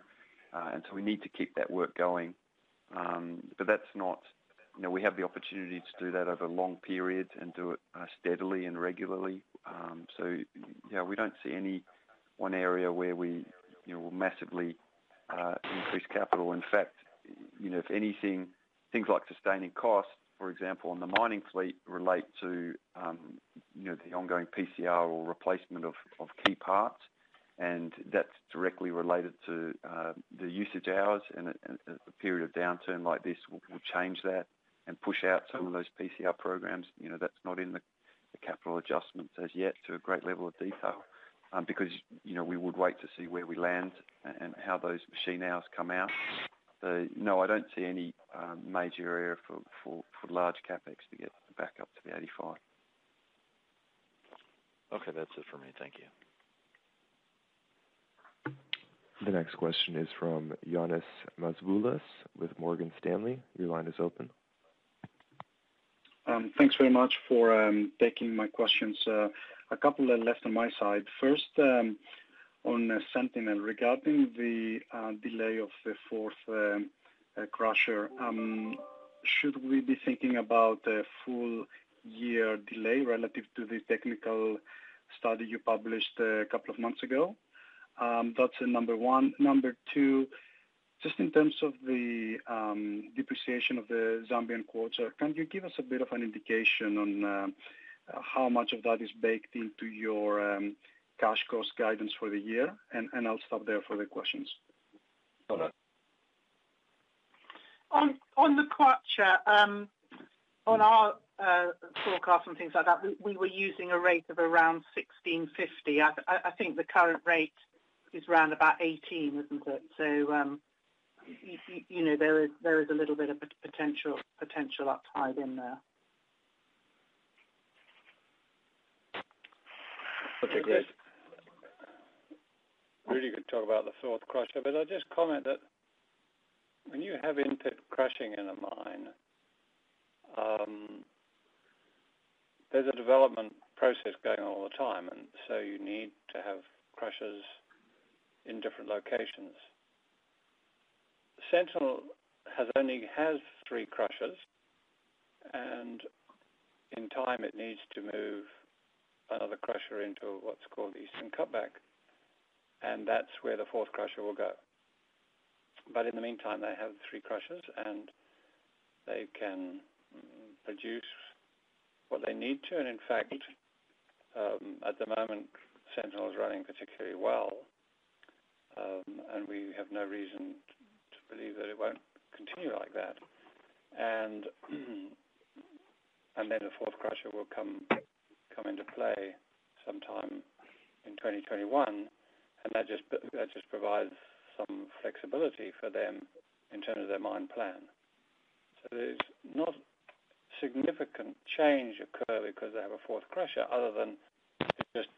Uh, and so we need to keep that work going. Um, but that's not. You know, we have the opportunity to do that over long periods and do it uh, steadily and regularly. Um, so yeah, we don't see any one area where we, you know, will massively Uh, increase capital. In fact, you know, if anything, things like sustaining costs for example, on the mining fleet relate to um, you know, the ongoing PCR or replacement of key parts, and that's directly related to uh, the usage hours. And a period of downturn like this will change that and push out some of those PCR programs. You know, that's not in the capital adjustments as yet to a great level of detail, Um, because you know we would wait to see where we land and how those machine hours come out. No, I don't see any um, major area for for large CapEx to get back up to the 85. Okay. That's it for me. Thank you. The next question is from Ioannis Masvoulas with Morgan Stanley. Your line is open. Um, thanks very much for taking my questions. Uh, A couple left on my side. First, um, on uh, Sentinel, regarding the uh, delay of the fourth uh, crusher, um, should we be thinking about a full year delay relative to the technical study you published a couple of months ago? Um, that's number one. Number two, just in terms of the depreciation of the Zambian kwacha, can you give us a bit of an indication on how much of that is baked into your um, cash cost guidance for the year? And I'll stop there for the questions. On the kwacha, um, on our uh, forecast and things like that, we were using a rate of around $1,650. I think the current rate is around about 18, isn't it? So, um, you know, there is a little bit of potential potential upside in there. Okay, great. Rudi could talk about the fourth crusher, but I'll just comment that when you have in-pit crushing in a mine, um, there's a development process going on all the time, and so you need to have crushers in different locations. Sentinel has only has three crushers, and in time it needs to move another crusher into what's called Eastern Cutback, and that's where the fourth crusher will go. But in the meantime, they have three crushers, and they can mm, produce what they need to. And in fact, um, at the moment, Sentinel is running particularly well, um, and we have no reason to believe that it won't continue like that. And and then the fourth crusher will come into play sometime in 2021, and that just provides some flexibility for them in terms of their mine plan. So there's not significant change occur because they have a fourth crusher other than it just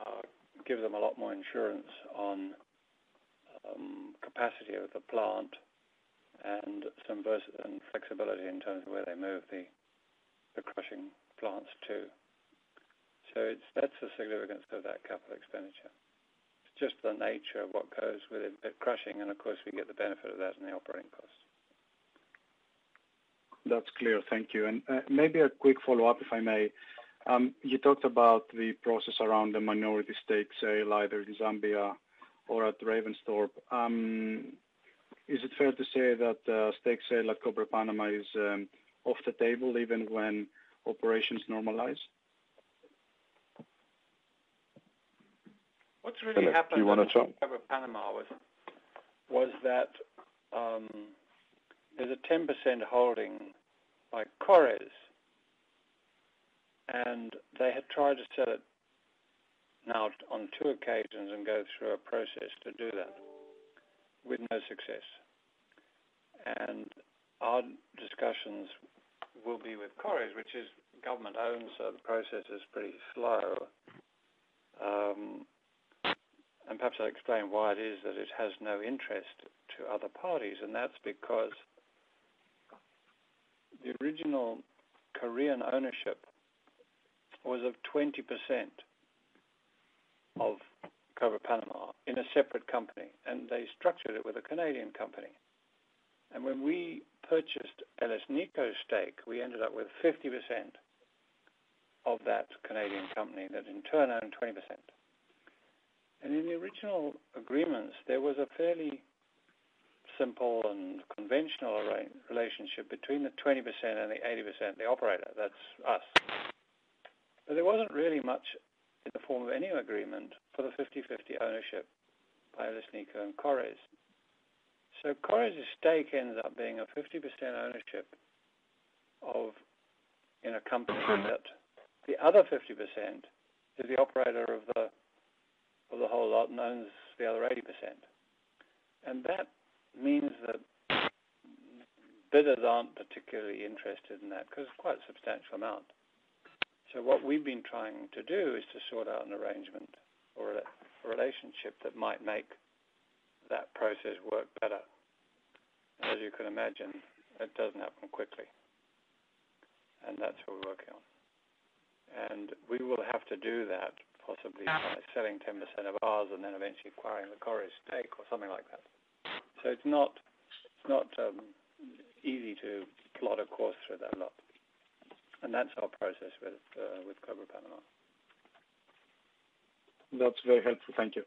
uh, gives them a lot more insurance on um, capacity of the plant and some flexibility in terms of where they move the crushing plants to. So that's the significance of that capital expenditure. It's just the nature of what goes with in-pit crushing, and of course, we get the benefit of that in the operating costs. That's clear. Thank you. And uh, maybe a quick follow-up, if I may. Um, you talked about the process around the minority stake sale, uh, either in Zambia or at Ravensthorpe. Um, is it fair to say that uh, stake sale at Cobre Panama is um, off the table even when operations normalize? What's really happened. Do you want to talk? Panama was that um, there's a 10% holding by KORES, and they had tried to sell it now on two occasions and go through a process to do that with no success. And our discussions will be with KORES, which is government-owned, so the process is pretty slow. Um, And perhaps I'll explain why it is that it has no interest to other parties, and that's because the original Korean ownership was of 20% of Cobre Panama in a separate company, and they structured it with a Canadian company. And when we purchased Agnico's stake, we ended up with 50% of that Canadian company that in turn owned 20%. And in the original agreements, there was a fairly simple and conventional relationship between the 20% and the 80%, the operator. That's us. But there wasn't really much in the form of any agreement for the 50/50 ownership by Agnico and KORES. So KORES's stake ends up being a 50% ownership of in a company that the other 50% is the operator of the of the whole lot and owns the other 80%. And that means that bidders aren't particularly interested in that because it's quite a substantial amount. So what we've been trying to do is to sort out an arrangement or a, a relationship that might make that process work better. As you can imagine, it doesn't happen quickly. And that's what we're working on. And we will have to do that possibly by selling 10% of ours and then eventually acquiring the KORES stake or something like that. So it's not it's not um, easy to plot a course through that lot, and that's our process with uh, with Cobre Panama. That's very helpful. Thank you.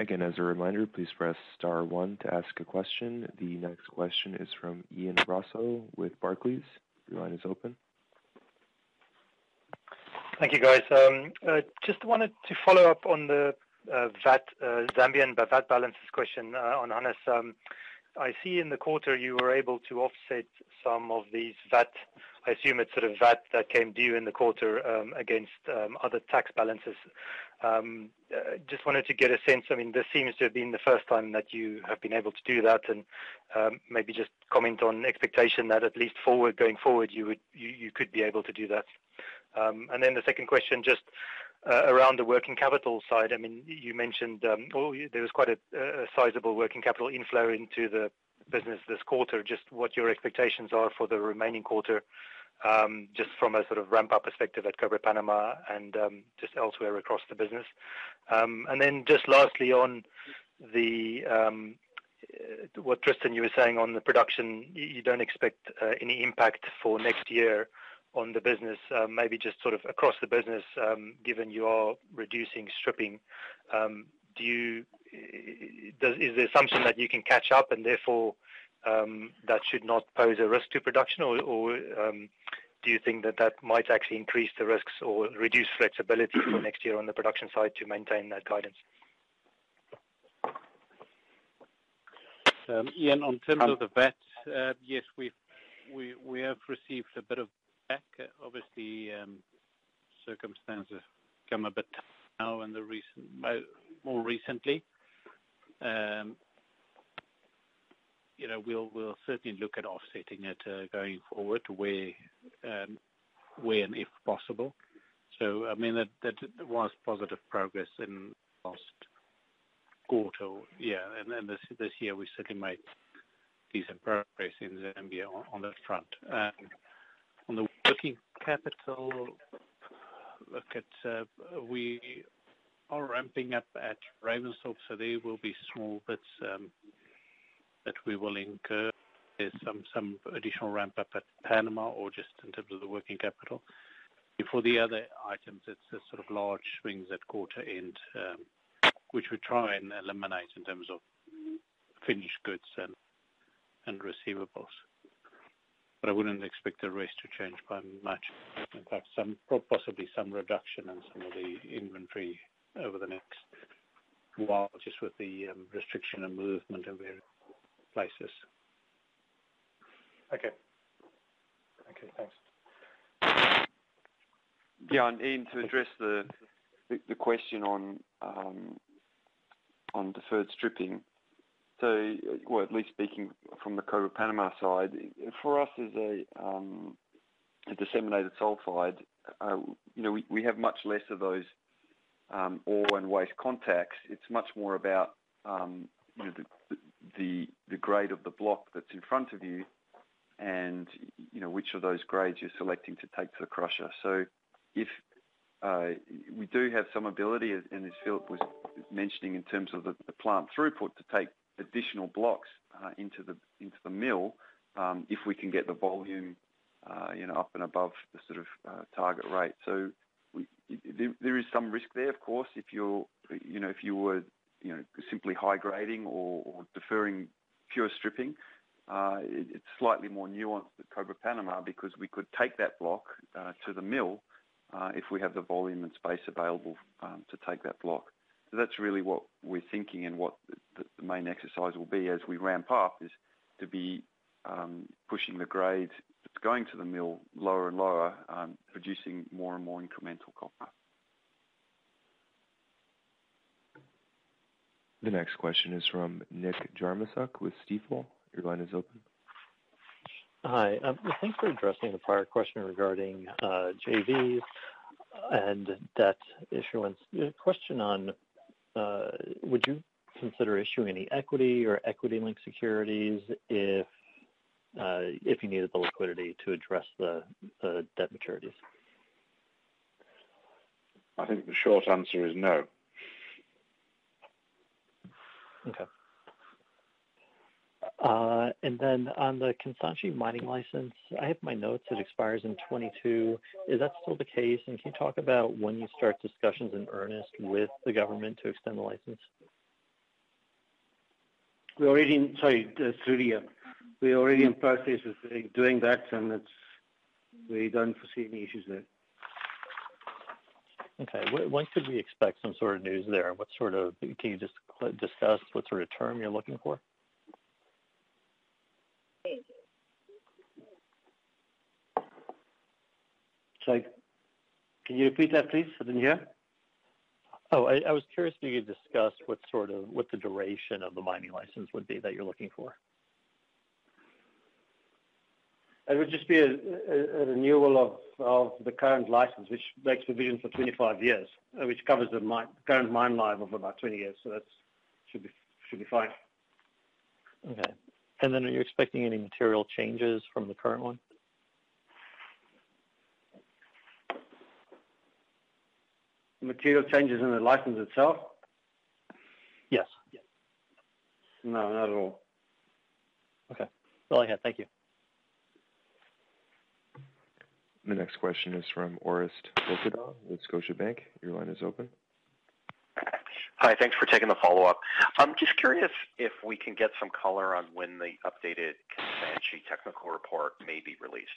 Again, as a reminder, please press star one to ask a question. The next question is from Ian Rossouw with Barclays. Your line is open. Thank you, guys. Um, uh, just wanted to follow up on the uh, VAT, uh, Zambian VAT balances question on Hannes. Um, I see in the quarter you were able to offset some of these VAT, I assume it's sort of VAT that came due in the quarter, um, against other tax balances. Just wanted to get a sense, I mean, this seems to have been the first time that you have been able to do that, and maybe just comment on expectation that at least forward, going forward, you could be able to do that. Um, and then the second question, just uh, around the working capital side. I mean, you mentioned um, there was quite a sizable working capital inflow into the business this quarter. Just what your expectations are for the remaining quarter, um, just from a sort of ramp-up perspective at Cobre Panama and just elsewhere across the business. And then just lastly, on the what Tristan, you were saying on the production, you don't expect uh, any impact for next year on the business, um, maybe just sort of across the business, um, given you are reducing stripping, um, do you is the assumption that you can catch up and therefore that should not pose a risk to production? Or do you think that that might actually increase the risks or reduce flexibility for next year on the production side to maintain that guidance? Ian, on terms of the VAT, uh, yes, we have received a bit of back. Obviously, um, circumstances come a bit now and more recently. Um, you know, we'll certainly look at offsetting it uh, going forward where um, and if possible. So, I mean, that was positive progress in last quarter. Yeah, and this year we certainly made decent progress in Zambia on that front. The working capital, look at, uh, we are ramping up at Ravensthorpe, so there will be small bits um, that we will incur. There's some additional ramp up at Panama or just in terms of the working capital. For the other items, it's sort of large swings at quarter end, um, which we try and eliminate in terms of finished goods and and receivables but I wouldn't expect the rest to change by much. In fact, some possibly some reduction in some of the inventory over the next while, just with the um, restriction of movement in various places. Okay. Okay, thanks. Yeah, and Ian, to address the the question on um, on deferred stripping, so, well, at least speaking from the Cobre Panama side, for us as a, um, a disseminated sulfide, uh, you know, we, we have much less of those um, ore and waste contacts. It's much more about um, you know, the, the, the grade of the block that's in front of you, and you know which of those grades you're selecting to take to the crusher. So, if uh, we do have some ability, and as Philip was mentioning, in terms of the, the plant throughput, to take additional blocks uh, into the into the mill um, if we can get the volume, uh, you know, up and above the sort of uh, target rate. So there, is some risk there, of course, if you're, you know, if you were you know, simply high grading or, deferring pure stripping. Uh, it, it's slightly more nuanced at Cobre Panama because we could take that block uh, to the mill uh, if we have the volume and space available um, to take that block. So that's really what we're thinking and what the, the main exercise will be as we ramp up is to be um, pushing the grade that's going to the mill lower and lower, um, producing more and more incremental copper. The next question is from Nick Jarmoszuk with Stifel. Your line is open. Hi. Um, thanks for addressing the prior question regarding uh, JVs and debt issuance. A question on uh, would you consider issuing any equity or equity-linked securities if uh, if you needed the liquidity to address the debt maturities? I think the short answer is no. Okay. Uh, and then on the Kansanshi mining license, I have my notes. It expires in 22. Is that still the case? And can you talk about when you start discussions in earnest with the government to extend the license? We're already in, sorry, uh, Trudy, we're already in process of doing that, and it's, we don't foresee any issues there. Okay. When could we expect some sort of news there? What sort of, can you just discuss what sort of term you're looking for? Sorry, can you repeat that, please? I didn't hear. Oh, I, I was curious if you could discuss what sort of what the duration of the mining license would be that you're looking for. It would just be a, a, a renewal of, of the current license, which makes provision for 25 years, uh, which covers the mine, current mine life of about 20 years. So that should be should be fine. Okay. And then, are you expecting any material changes from the current one? material changes in the license itself? Yes. No, not at all. Okay. That's all I had. Thank you. The next question is from Orest Wowkodaw with Scotiabank. Your line is open. Hi, thanks for taking the follow-up. I'm just curious if we can get some color on when the updated Kansanshi technical report may be released.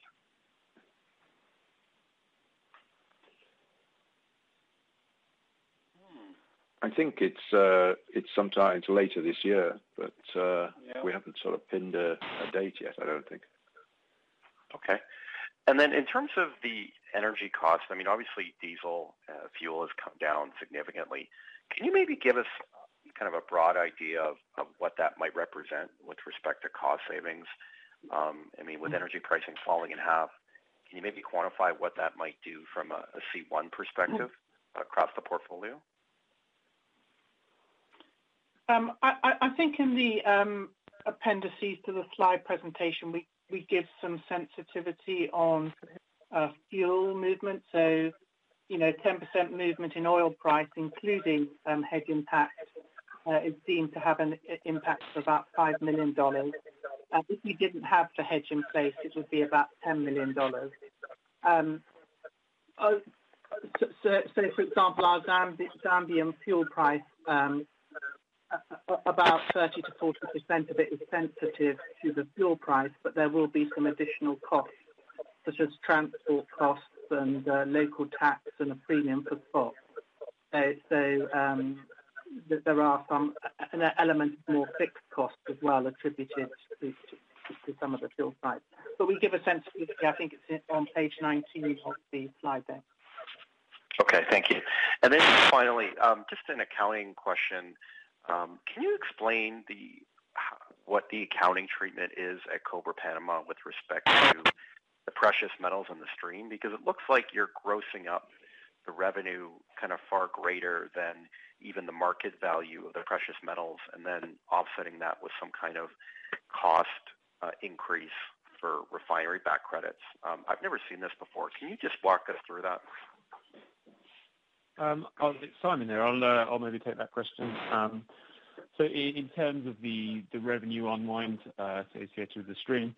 I think it's uh, it's sometime later this year, but uh, we haven't sort of pinned a, date yet. I don't think. Okay, and then in terms of the energy cost, I mean, obviously diesel uh, fuel has come down significantly. Can you maybe give us kind of a broad idea of, of what that might represent with respect to cost savings? Um, I mean, with mm-hmm. energy pricing falling in half, can you maybe quantify what that might do from a, a C1 perspective mm-hmm. across the portfolio? Um, I, I, think in the um, appendices to the slide presentation, we, we give some sensitivity on uh, fuel movement. So, you know, 10% movement in oil price, including um, hedge impact, uh, is deemed to have an impact of about $5 million. Uh, if we didn't have the hedge in place, it would be about $10 million. Um, uh, so, so, for example, our Zambi Zambian fuel price um, about 30 to 40 percent of it is sensitive to the fuel price, but there will be some additional costs, such as transport costs and uh, local tax and a premium for spot. So, so um, th- there are some an element of more fixed costs as well attributed to, to, to some of the fuel sites. But we give a sensitivity. I think it's on page 19 of the slide deck. Okay, thank you. And then finally, um, just an accounting question. Um, can you explain the what the accounting treatment is at Cobre Panama with respect to the precious metals in the stream? Because it looks like you're grossing up the revenue kind of far greater than even the market value of the precious metals, and then offsetting that with some kind of cost uh, increase for refinery back credits. Um, I've never seen this before. Can you just walk us through that? Um, it's Simon there. I'll uh, I'll maybe take that question. Um, so in terms of the revenue unwind uh, associated with the stream,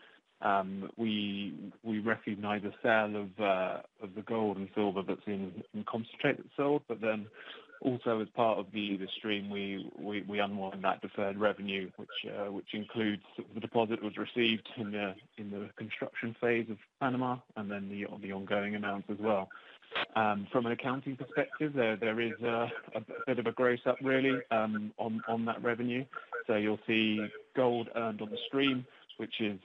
we we recognize a sale of uh, of the gold and silver that's in, concentrate that's sold, but then also as part of the stream, we we unwind that deferred revenue, which which includes the deposit was received in the in the construction phase of Panama and then the the ongoing amounts as well. From an accounting perspective, there there is a bit of a gross up really um on that revenue. So you'll see gold earned on the stream, which is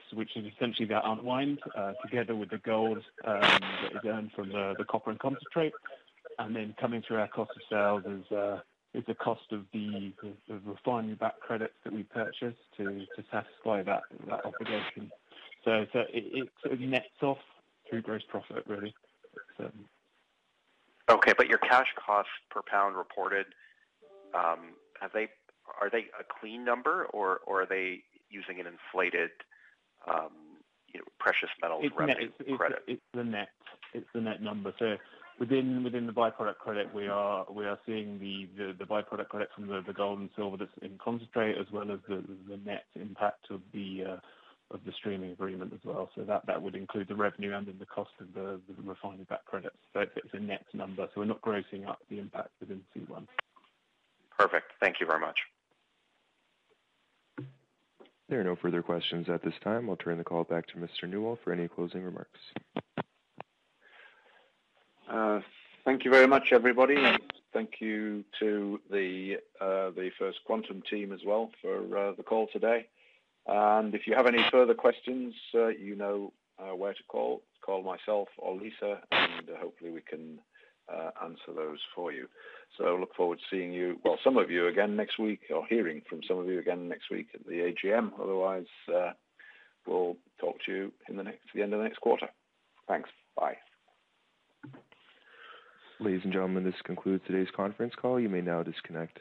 essentially that unwind uh, together with the gold um, that is earned from the copper and concentrate. And then coming through our cost of sales is uh, is the cost of the refinery back credits that we purchased to to satisfy that that obligation. So so it sort of nets off through gross profit, really. Okay. But your cash costs per pound reported, um, have they are they a clean number or or are they using an inflated, um, you know, precious metals revenue credit? It's the net number. So within the by-product credit, we are seeing the by-product credit from the gold and silver that's in concentrate, as well as the net impact uh, of the streaming agreement as well. So that would include the revenue and then the cost of the refinery back credits. So it's a net number, so we're not grossing up the impact within C1. Perfect. Thank you very much. There are no further questions at this time. I'll turn the call back to Mr. Newall for any closing remarks. Uh, thank you very much, everybody. Thank you to the uh, the First Quantum team as well for uh, the call today. And if you have any further questions, you know where to call. Call myself or Lisa, and hopefully we can Uh, answer those for you. So look forward to seeing you, well, some of you again next week or hearing from some of you again next week at the AGM. Otherwise, uh, we'll talk to you at the end of the next quarter. Thanks. Bye. Ladies and gentlemen, this concludes today's conference call. You may now disconnect.